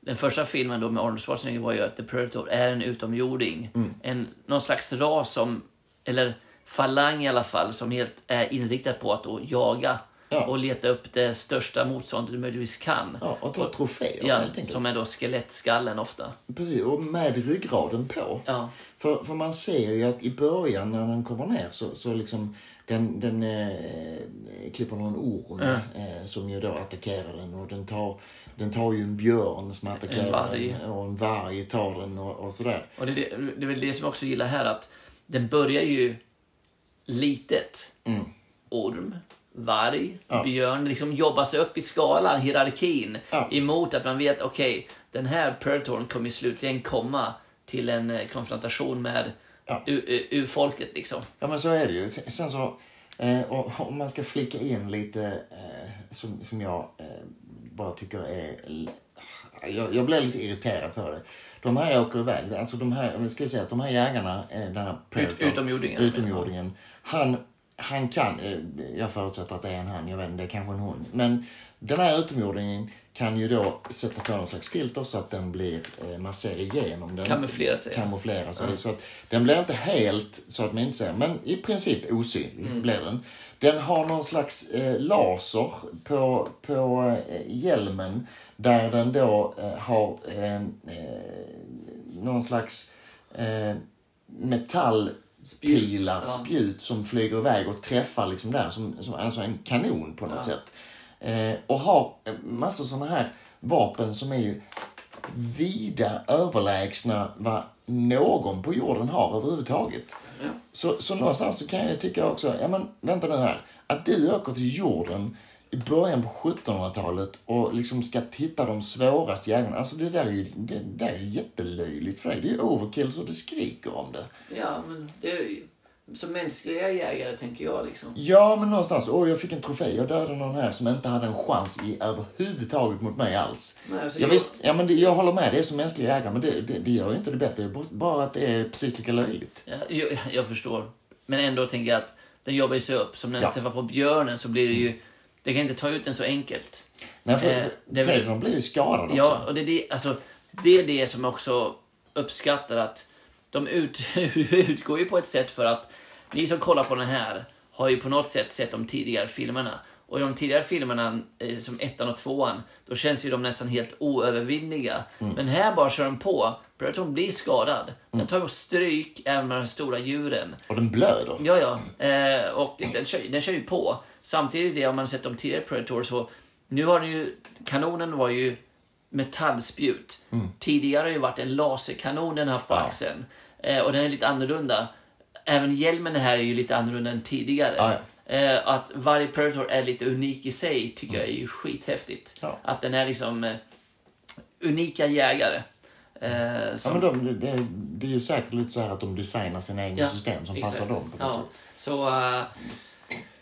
den första filmen då med Arnold Schwarzenegger var ju att The Predator är en utomjording. Mm. En, någon slags ras som, eller falang i alla fall, som helt är inriktad på att då jaga Ja. och leta upp det största motståndet du möjligtvis kan. Ja, och ta troféer Ja, helt enkelt. som är då skelettskallen ofta. Precis, och med ryggraden på. Ja. För, för man ser ju att i början när den kommer ner så, så liksom den, den eh, klipper någon orm eh, som ju då attackerar den och den tar, den tar ju en björn som attackerar den och en varg tar den och, och sådär. Och det, det, det är väl det som jag också gillar här att den börjar ju litet. Orm, varg, Ja. björn. Liksom jobba sig upp i skalan, hierarkin. Ja. Emot att man vet, okej, den här predatorn kommer slutligen komma till en eh, konfrontation med Ja. u- u- urfolket liksom. Ja men så är det ju. Sen så, eh, om man ska flika in lite eh, som, som jag eh, bara tycker är... Jag, jag blir lite irriterad på det. De här åker iväg. Alltså de här, ska säga att de här jägarna, eh, den här Predator, utomjordingen. utomjordingen han, han kan, eh, jag förutsätter att det är en han, jag vet inte, det är kanske en hon. Men den här utomjordingen kan ju då sätta på någon slags filter så att den blir, eh, man ser igenom den. Kamouflera sig. Kamouflera sig. Så att den blir inte helt, så att man inte ser, men i princip osynlig Mm. blir den. Den har någon slags eh, laser på, på eh, hjälmen där den då eh, har eh, någon slags eh, metallpilar, Spjut, ja. spjut som flyger iväg och träffar liksom där, som, som alltså en kanon på något sätt. Eh, och har eh, massor sådana här vapen som är ju vida överlägsna vad någon på jorden har överhuvudtaget. Ja. Så, så någonstans så kan jag tycka också, ja men vänta nu här, att du åker till jorden i början på 1700-talet och liksom ska titta de svåraste jägarna. Alltså det där är ju det där är jättelöjligt för dig. Det är ju overkill så det skriker om det. Ja, men det är ju som mänskliga jägare tänker jag liksom. Ja, men någonstans. Åh, jag fick en trofé. Jag dödade någon här som inte hade en chans i överhuvudtaget mot mig alls. Nej, alltså, jag, jag- visst, ja, men det, jag håller med. Det är som mänskliga jägare, men det, det, det gör ju inte det bättre. Bara att det är precis lika löjligt. Ja, jag, jag förstår. Men ändå tänker jag att den jobbar ju sig upp. Som när den Ja. träffar på björnen så blir det ju... Det kan inte ta ut den så enkelt. Nej, för Eh, det Predatorn blir ju skadad också. Ja, och det är det, alltså, det är det som jag också uppskattar att de ut, [LAUGHS] utgår ju på ett sätt för att ni som kollar på den här har ju på något sätt sett de tidigare filmerna. Och i de tidigare filmerna, eh, som ettan och tvåan, då känns ju de nästan helt oövervinnliga. Men här bara kör de på. Predatorn blir skadad. Den tar ju stryk även med de stora djuren. Och den blöder. Ja, ja. Eh, och den kör, den kör ju på. Samtidigt, det, om man sett de tidigare Predator så nu har den ju, kanonen var ju metallspjut. Tidigare har det ju varit en laserkanon den haft på Mm. Ja. axeln. Eh, och den är lite annorlunda. Även hjälmen här är ju lite annorlunda än tidigare. Ja, Eh, att varje Predator är lite unik i sig tycker jag är ju skithäftigt. Ja. Att den är liksom eh, unika jägare. Eh, Ja, som, men de, det, det, är ju säkert lite så här att de designar sina egna Ja, system som exakt. passar dem på något ja. sätt. Så... eh,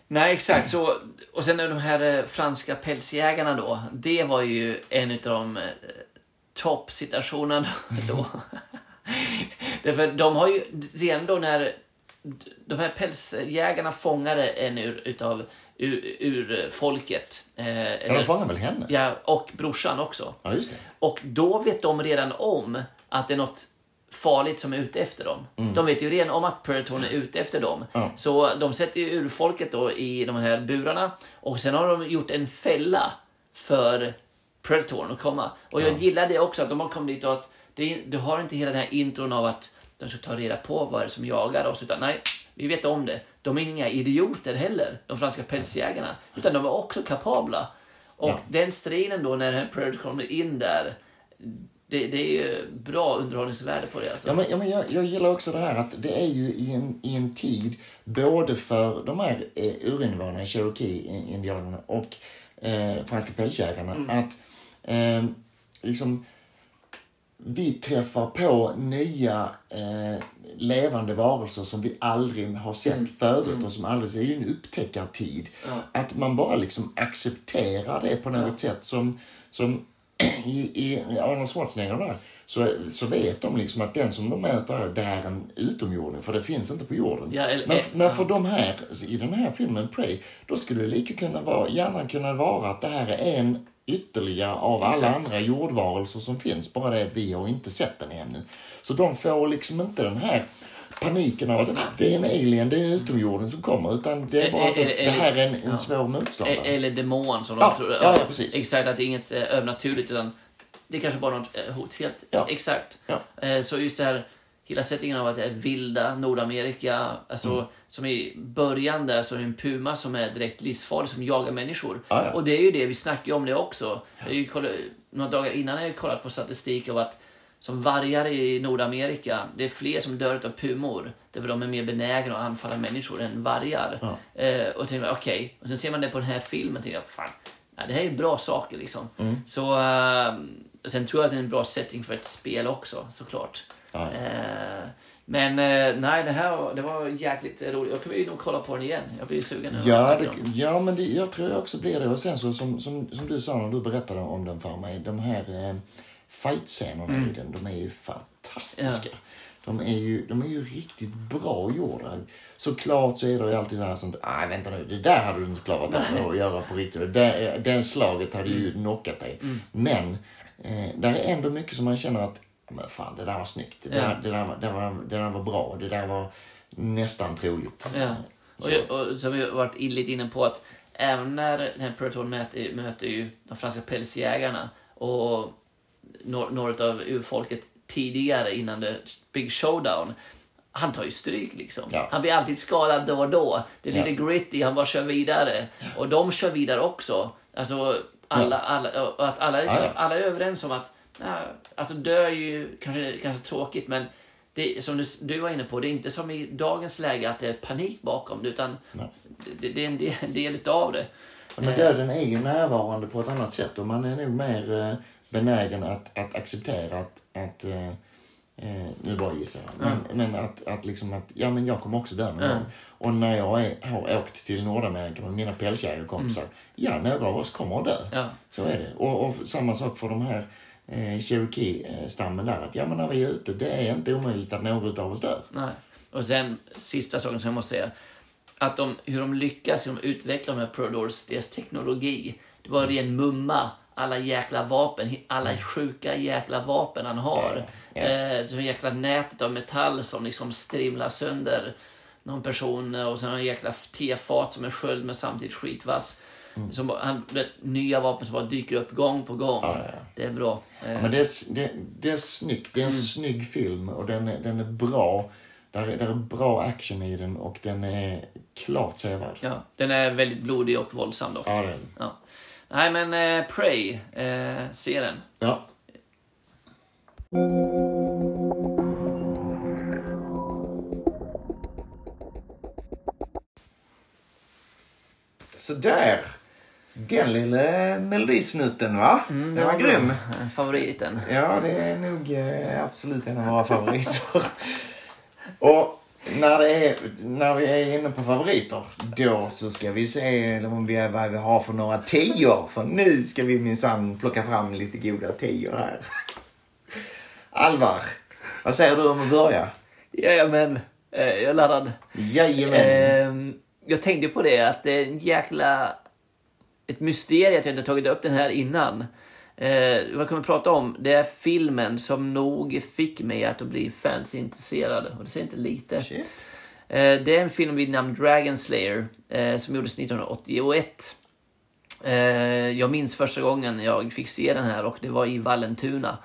nej, exakt. Så, och sen de här eh, franska pälsjägarna då. Det var ju en av de uh, toppsituationerna [LAUGHS] då. [LAUGHS] Därför de har ju redan då när de här pälsjägarna fångade en ur, utav ur, ur folket. Eh, Ja, de fångar väl henne? ja, och brorsan också. Ja, just det. Och då vet de redan om att det är något farligt som är ute efter dem. De vet ju redan om att Predatorn är ute efter dem. Ja. Så de sätter ju urfolket då i de här burarna och sen har de gjort en fälla för Predatorn att komma. Och jag gillar det också, att de har kommit dit och att det, du har inte hela den här intron av att de ska ta reda på vad det är som jagar oss, utan nej, vi vet om det. De är inga idioter heller, de franska pälsjägarna, utan de är också kapabla. Och Ja. den striden då när Predator kommer in där, det, det är ju bra underhållningsvärde på det alltså. Ja, men, ja, men jag, jag gillar också det här att det är ju i en, i en tid både för de här eh, urinvånarna, Cherokee-indianerna och eh, franska pälsjägarna att eh, liksom vi träffar på nya eh, levande varelser som vi aldrig har sett förut och som aldrig, det är ju en upptäckartid. Att man bara liksom accepterar det på något sätt som, som [CLEARS THROAT] i, i Arnold Schwarzenegger där, så, så vet de liksom att den som de möter, det är en utomjording, för det finns inte på jorden. Ja, eller- men, men för de här, i den här filmen Prey, då skulle det lika kunna vara, gärna kunna vara att det här är en ytterligare av alla Exakt. andra jordvarelser som finns, bara det att vi har inte sett den ännu. Så de får liksom inte den här paniken av att det är en alien, det är en utomjording som kommer, utan det är bara så att det här är en, en ja. svår motståndare. Eller demon som Ja, de tror. ja, ja, precis. Exakt, att det är inget eh, övernaturligt utan det är kanske bara något eh, hot. Helt, Ja. Exakt. Ja. Eh, så just det här, hela settingen av att det är vilda Nordamerika, alltså Mm. som i början där så är det en puma som är direkt livsfarlig som jagar människor. Ja, ja. Och det är ju det, vi snackar om det också. Jag ju kollat, några dagar innan har jag kollat på statistik av att som vargar i Nordamerika, det är fler som dör av pumor. Därför de är mer benägna att anfalla människor än vargar. Ja. Eh, och tänkte jag, okej. Och sen ser man det på den här filmen och tänker fan, ja, det här är bra saker liksom. Mm. Så, eh, sen tror jag att det är en bra setting för ett spel också, såklart. Ja, ja. Eh, men eh, nej, det här det var jäkligt roligt. Jag kommer ju nog kolla på den igen. Jag blir sugen nu. Ja, det, ja men det, jag tror jag också blir det. Och sen så som, som, som du sa när du berättade om den för mig, de här eh, fight-scenerna i den, de är ju fantastiska. De är ju, de är ju riktigt bra gjorda. Såklart så är det ju alltid så här som, nej vänta nu, det där hade du inte klarat av att göra på riktigt. Det, det slaget hade ju knockat dig. Men, eh, där är ändå mycket som man känner att, men fan det där var snyggt. Det där, Ja. det där, var, det, var, det där var bra. Det där var nästan troligt. Ja. Och, jag- och som har varit lite inne på att även när den här Predatorn möter, möter ju de franska pälsjägarna och några, av urfolket tidigare innan det Big Showdown. Han tar ju stryk liksom. Ja. Han blir alltid skadad då och då. Det är Ja. lite gritty, han bara kör vidare. Och de kör vidare också. Alltså, alla, alla, att alla, Ja, ja. alla är överens om att ja, alltså dö är ju kanske, kanske tråkigt men det, som du, du var inne på, det är inte som i dagens läge att det är panik bakom det utan det, det är en del, en del av det. Ja, Men döden är ju närvarande på ett annat sätt och man är nog mer eh, benägen att, att acceptera att, att eh, eh, nu bara gissar jag, men, men att, att liksom att, ja men jag kommer också dö någon gång. Och när jag är, har åkt till Nordamerika med mina pälsjägarkompisar, ja några av oss kommer att dö. Ja. Så är det. Och, och samma sak för de här eh, Cherokee-stammen där, att ja men när vi är ute, det är inte omöjligt att några av oss dör. Nej. Och sen sista saken som jag måste säga. Att de, hur de lyckas hur de utvecklar de här Predators, deras teknologi. Det var ren mumma. Alla jäkla vapen, alla sjuka jäkla vapen han har. Ja, Eh, så jäkla nätet av metall som liksom strimlar sönder någon person eh, och sen har han jäkla tefat som är sköld med samtidigt skitvass. Som, bara- han, nya vapen som bara dyker upp gång på gång. Ja, ja. Det är bra. Eh, Ja, men det, är, det, det är snyggt. Det är en snygg film och den är, den är bra. Där är, där är bra action i den och den är klart sevärd. ja, den är väldigt blodig och våldsam dock. Ja, den. Ja. Nej men eh, Prey, eh, se den. Ja. Så där. Den lilla melodisnutten va? den var grym. Favoriten. Ja, det är nog eh, absolut en av våra favoriter. och när, det är, när vi är inne på favoriter, då så ska vi se om vi, vad vi har för några tior. För nu ska vi minsann plocka fram lite goda tior här. Alvar, vad säger du om att börja? Jajamän, eh, jag är laddad. Jajamän. Eh, jag tänkte på det, att det är en jäkla... Ett mysterium att jag inte tagit upp den här innan. Eh, vad kan vi prata om? Det är filmen som nog fick mig att bli fansintresserad. Och det säger inte lite. Eh, det är en film vid namn Dragon Slayer eh, som gjordes 1981. Eh, jag minns första gången jag fick se den här och det var i Vallentuna.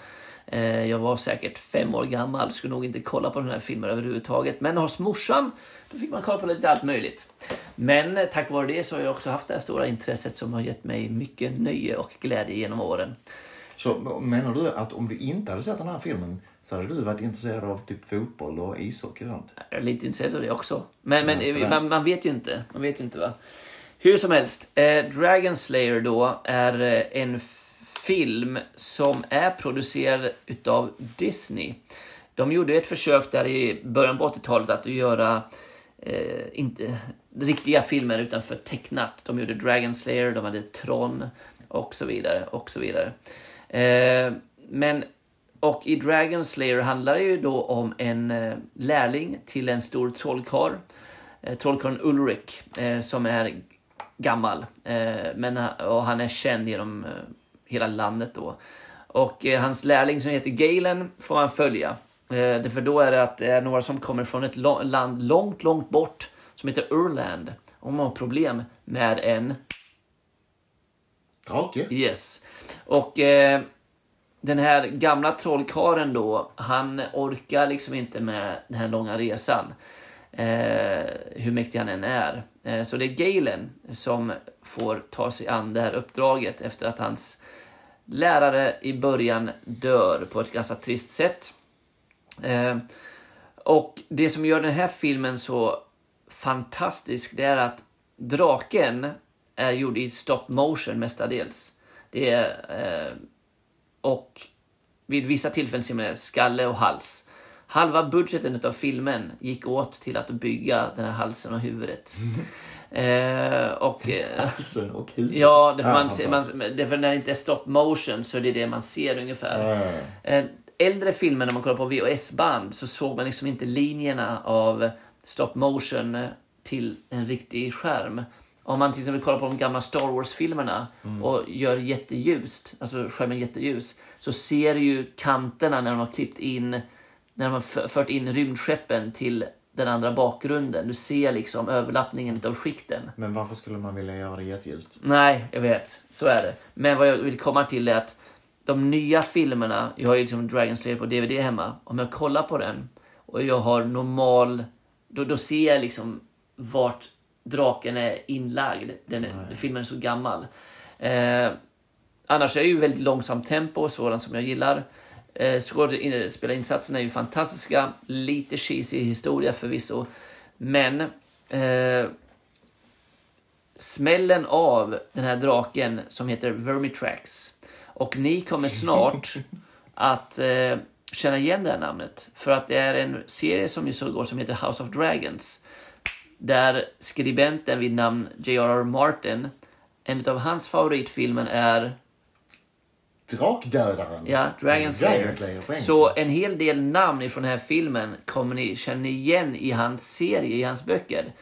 Eh, jag var säkert fem år gammal, skulle nog inte kolla på den här filmen överhuvudtaget. Men hos morsan, då fick man kolla på lite allt möjligt. Men eh, tack vare det så har jag också haft det här stora intresset som har gett mig mycket nöje och glädje genom åren. Så menar du att om du inte hade sett den här filmen så hade du varit intresserad av typ fotboll och ishockey och sånt? Jag är lite intresserad av det också. Men, men Ja, sådär. man, man vet ju inte. Man vet ju inte va. Hur som helst, eh, Dragon Slayer då är eh, en film som är producerad utav Disney. De gjorde ett försök där i början på 80-talet att göra eh, inte riktiga filmer utan för tecknat. De gjorde Dragon Slayer, de hade Tron och så vidare och så vidare. Eh, men och i Dragon Slayer handlar det ju då om en eh, lärling till en stor trollkarl. Eh, trollkarlen Ulrik eh, som är gammal. Eh, men, och han är känd genom eh, hela landet då. Och eh, hans lärling som heter Galen får man följa. Eh, därför då är det att det är några som kommer från ett land långt, långt bort som heter Urland. Och de har problem med en Drake? Yes. Och eh, den här gamla trollkaren då, han orkar liksom inte med den här långa resan. Eh, hur mäktig han än är. Eh, så det är Galen som får ta sig an det här uppdraget efter att hans lärare i början dör på ett ganska trist sätt. Eh, och det som gör den här filmen så fantastisk, det är att draken är gjord i stop motion mestadels. Det är, eh, och vid vissa tillfällen ser man skalle och hals. Halva budgeten av filmen gick åt till att bygga den här halsen och huvudet. [LAUGHS] Eh, och, eh, Halsen och huvudet? ja, därför, Ja, man, ser- man, därför när det inte är stop motion så är det det man ser ungefär. Ja, ja. Eh, Äldre filmer när man kollar på VHS-band så såg man liksom inte linjerna av stop motion till en riktig skärm. Om man till exempel kollar på de gamla Star Wars-filmerna och gör jätteljust, alltså skärmen jätteljus, så ser du ju kanterna när de har klippt in, när de har fört in rymdskeppen till den andra bakgrunden. Du ser liksom överlappningen av skikten. Men varför skulle man vilja göra det jätteljust? Nej, jag vet. Så är det. Men vad jag vill komma till är att de nya filmerna, jag har ju liksom Dragon Slayer på DVD hemma. Om jag kollar på den och jag har normal, då, då ser jag liksom vart draken är inlagd. Den är, filmen är så gammal. Eh, annars är det ju väldigt långsamt tempo och sådant som jag gillar. Eh, Skådespelarinsatserna är ju fantastiska. Lite cheesy historia förvisso. Men eh, smällen av den här draken som heter Vermitrax. Och ni kommer snart att eh, känna igen det här namnet. För att det är en serie som ju så går som heter House of Dragons. Där skribenten vid namn J.R.R. Martin, en av hans favoritfilmer är Drakdödaren? Ja, Dragon Slayer. Så en hel del namn ifrån den här filmen kommer ni känna igen i hans serie, i hans böcker.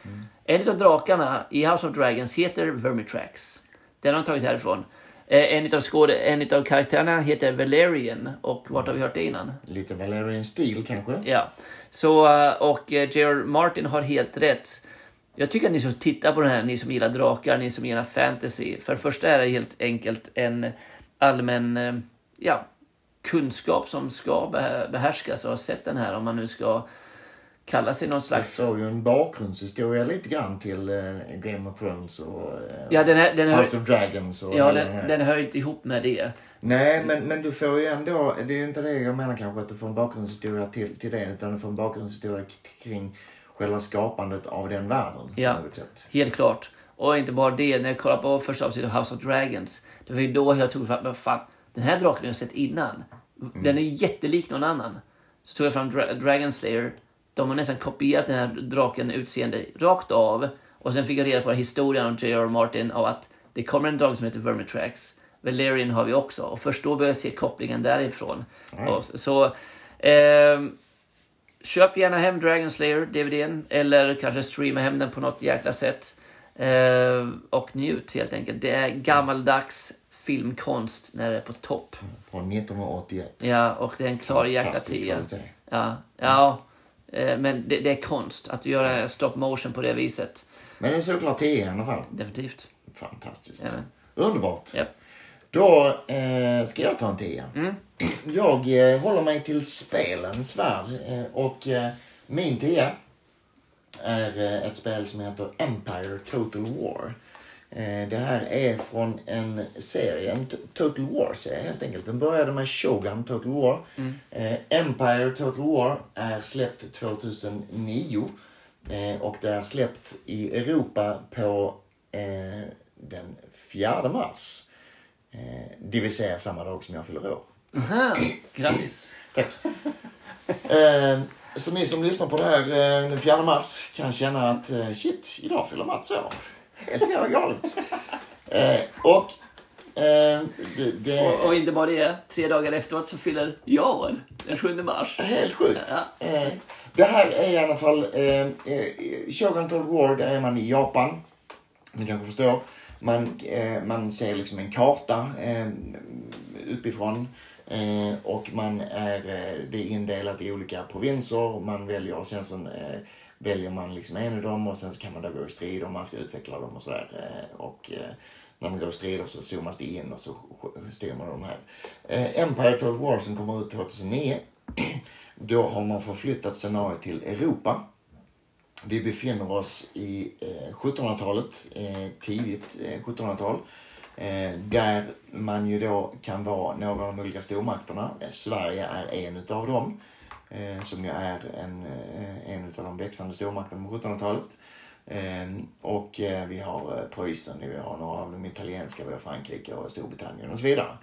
En av drakarna i House of Dragons heter Vermitrax. Den har de tagit härifrån. Eh, En av, skåde, en av karaktärerna heter Valerian. Och vart har vi hört det innan? Lite Valerian Steel kanske? Ja. Så, eh, och eh, J.R. Martin har helt rätt. Jag tycker att ni ska titta på den här, ni som gillar drakar, ni som gillar fantasy. För det första är det helt enkelt en allmän eh, ja, kunskap som ska behä- behärskas och ha sett den här om man nu ska kalla sig någon Det slags... får ju en bakgrundshistoria lite grann till eh, Game of Thrones och eh, Ja, den, här, den, hör, House of Dragons och ja, den, här. den hör inte ihop med det. Nej, men, men du får ju ändå, det är ju inte det jag menar kanske att du får en bakgrundshistoria till, till det, utan du får en bakgrundshistoria kring själva skapandet av den världen Ja. Helt klart. Och inte bara det, när jag kollade på första avsnittet av House of Dragons, det var ju då jag tog fram, fan, den här draken har jag sett innan. Den är jättelik någon annan. Så tog jag fram Dra- Dragon Slayer, de har nästan kopierat den här draken utseende rakt av. Och sen fick jag reda på historien av J.R. Martin av att det kommer en drake som heter Vermitrax. Valerian har vi också. Och först då började jag se kopplingen därifrån. Och, så, ehm, köp gärna hem Dragon Slayer DVDn eller kanske streama hem den på något jäkla sätt. Eh, och njut helt enkelt. Det är gammaldags filmkonst när det är på topp. Från 1981. Ja, och det är en klar jäkla tia. Ja, ja. Eh, men det, det är konst att göra stop motion på det viset. Men en såklart 10 i alla fall. Definitivt. Fantastiskt. Jajamän. Underbart. Japp. Då eh, ska jag ta en 10. Mm. Jag eh, håller mig till spelens värld eh, och eh, min 10 är eh, ett spel som heter Empire Total War. Eh, det här är från en serie, en Total War-serie helt enkelt. Den började med Shogun Total War. Eh, Empire Total War är släppt 2009 eh, och det är släppt i Europa på den 4 mars. Det vill säga samma dag som jag fyller år. Aha, grattis. [CLEARS THROAT] Tack. Så ni som lyssnar på det här den 4 mars kan känna att shit, idag fyller Mats år. Helt jävla galet. Eh, och eh, det, det Och, och inte bara det, tre dagar efteråt så fyller jag år. Den 7 mars. helt sjukt. Eh, det här är i alla fall eh, eh, Shogun Total War, där är man i Japan. Ni kanske förstår. Man, eh, man ser liksom en karta eh, uppifrån. Eh, och man är, det är indelat i olika provinser. Man väljer och sen så väljer man liksom en av dem och sen så kan man då gå i strid om man ska utveckla dem och sådär. Eh, och eh, när man går i strider så zoomas det in och så styr man de här. Eh, Empire Total War som kommer ut 2009. [CLEARS THROAT] Då har man förflyttat scenariot till Europa. Vi befinner oss i 1700-talet, tidigt 1700-tal. Där man ju då kan vara några av de olika stormakterna. Sverige är en utav dem. Eh, som ju är en, eh, en utav de växande stormakterna på 1700-talet. Eh, och eh, vi har eh, Preussen, vi har några av de italienska, vi har Frankrike och Storbritannien och så vidare.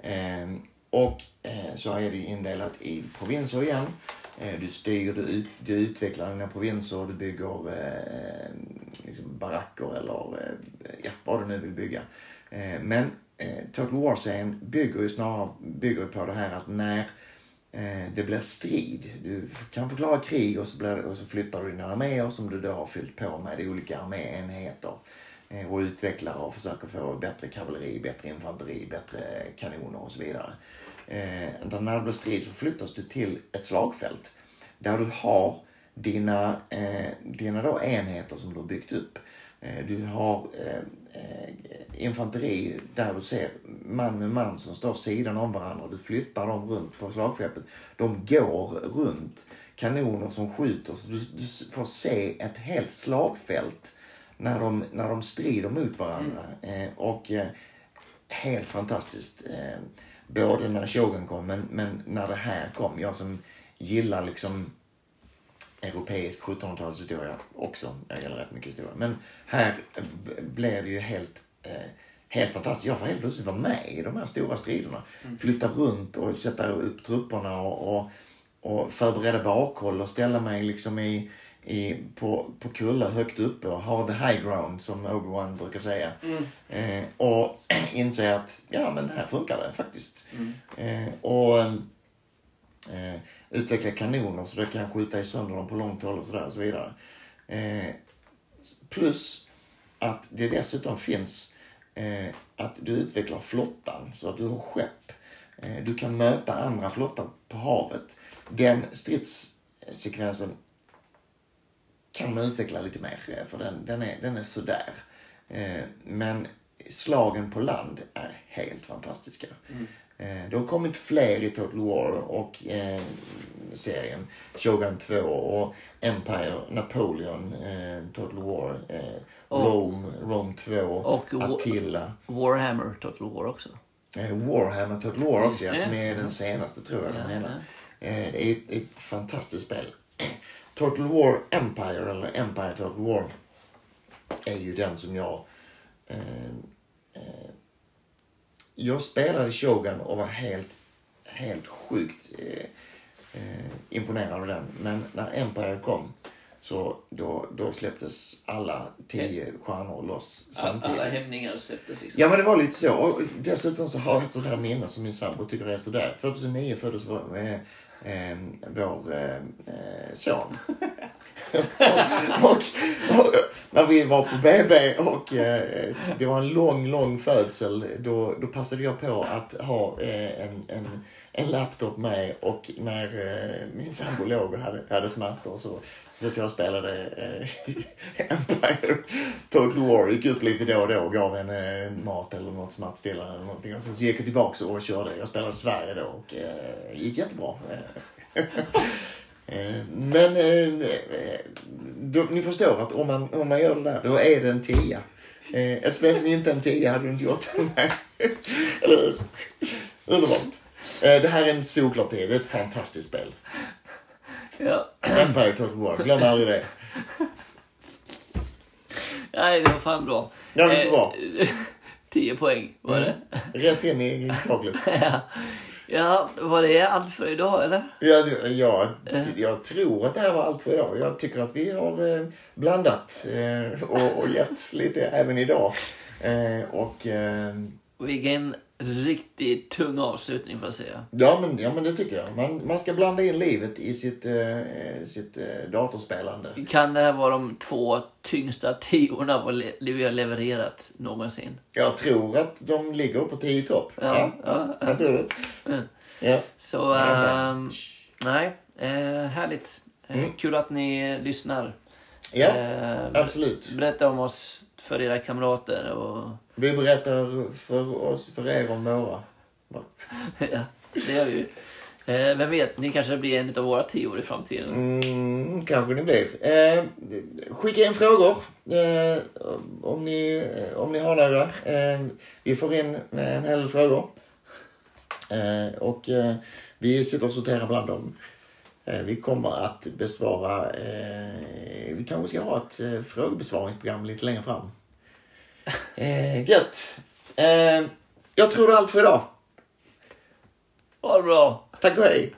Eh, och eh, så är det ju indelat i provinser igen. Eh, du styr, du, ut, du utvecklar dina provinser, du bygger eh, liksom baracker eller eh, ja, vad du nu vill bygga. Eh, men eh, Total War-serien bygger ju snarare bygger på det här att när eh, Eh, det blir strid, du kan förklara krig och så, blir, och så flyttar du dina arméer som du då har fyllt på med olika arméenheter eh, och utvecklar och försöker få bättre kavalleri, bättre infanteri, bättre kanoner och så vidare. Eh, när det blir strid så flyttas du till ett slagfält där du har dina, eh, dina då enheter som du har byggt upp. Eh, du har eh, infanteri där du ser man med man som står sidan om varandra. Du flyttar dem runt på slagfältet. De går runt. Kanoner som skjuter. Så du, du får se ett helt slagfält när de, när de strider mot varandra. Eh, och eh, helt fantastiskt. Eh, både när Shogun kom, men, men när det här kom. Jag som gillar liksom europeisk 1700-talshistoria också. Jag gillar rätt mycket historia. Men här blev det ju helt, eh, helt fantastiskt. Jag får helt plötsligt vara med i de här stora striderna. Flytta runt och sätta upp trupperna och, och, och förbereda bakhåll och ställa mig liksom i, i, på, på kullar högt uppe och ha the high ground som Obi-Wan brukar säga. Eh, och [CLEARS THROAT] inse att ja men här funkar det faktiskt. Eh, och eh, utveckla kanoner så du kan skjuta i sönder dem på långt håll och sådär och så vidare. Eh, plus att det dessutom finns eh, att du utvecklar flottan så att du har skepp. Eh, du kan möta andra flottar på havet. Den stridssekvensen kan man utveckla lite mer eh, för den, den, är, den är sådär. Eh, men slagen på land är helt fantastiska. Mm det har kommit fler i Total War och eh, serien Shogun 2 och Empire, Napoleon, eh, Total War, eh, Rome, Rome 2, Och Attila. Warhammer Total War också. Eh, Warhammer Total War också, ja, det. som är den senaste tror jag Ja, de menar. Eh, det är ett, ett fantastiskt spel. [CLEARS THROAT] Total War Empire, eller Empire Total War, är ju den som jag... Eh, eh, jag spelade Shogun och var helt, helt sjukt eh, eh, imponerad av den. Men när Empire kom så då, då släpptes alla tio stjärnor loss samtidigt. Alla hämningar släpptes liksom. Ja men det var lite så. Och dessutom så har jag ett sånt här minne som min sambo tycker är sådär. 2009 föddes vår, eh, vår eh, son. och, [LAUGHS] och, och när vi var på BB och eh, det var en lång, lång födsel, då, då passade jag på att ha eh, en, en, en laptop med och när eh, min sambo låg och hade, hade smärtor så, så satt jag och spelade eh, [LAUGHS] Empire Total War. Gick upp lite då och då och gav henne eh, mat eller något smärtstillande eller någonting. Och sen så gick jag tillbaka och körde. Jag spelade Sverige då och eh, gick jättebra. [LAUGHS] Eh, men eh, då, ni förstår att om man, om man gör det där, då är det en tia. Eh, ett spel som inte är en tia hade du inte gjort med. [LAUGHS] Eller hur? Underbart. Eh, det här är en solklar tia. Det är ett fantastiskt spel. Ja. Empire Total War. Glöm aldrig det. Nej, det var fan bra. Ja, visst var bra. Eh, [LAUGHS] 10 poäng var det. Rätt in i kaklet. [LAUGHS] Ja. ja, var det allt för idag eller? Ja, ja, jag tror att det här var allt för idag. Jag tycker att vi har eh, blandat eh, och, och gett lite även idag. Eh, och eh, Vilken riktigt tung avslutning får jag säga. ja, men, ja, men det tycker jag. Man, man ska blanda in livet i sitt, eh, sitt eh, datorspelande. Kan det här vara de två tyngsta tiorna vad le- vi har levererat någonsin? Jag tror att de ligger på tio topp. Ja, ja, Jag tror det. Mm. Ja. Så, ehm, nej, eh, härligt. Eh, Kul att ni lyssnar. ja, Eh, absolut. berätta om oss för era kamrater och Vi berättar för oss, för er om våra. [LAUGHS] Ja, det gör vi ju. Eh, vem vet, ni kanske blir en av våra tior i framtiden. Mm, kanske ni blir. Eh, skicka in frågor eh, om, ni, om ni har några. Eh, vi får in en hel del frågor. Eh, och eh, vi sitter och sorterar bland dem. Eh, vi kommer att besvara... Eh, vi kanske ska ha ett eh, frågebesvarningsprogram lite längre fram. Eh, gött. Eh, jag tror det är allt för idag. Ha det bra! Tack och hej.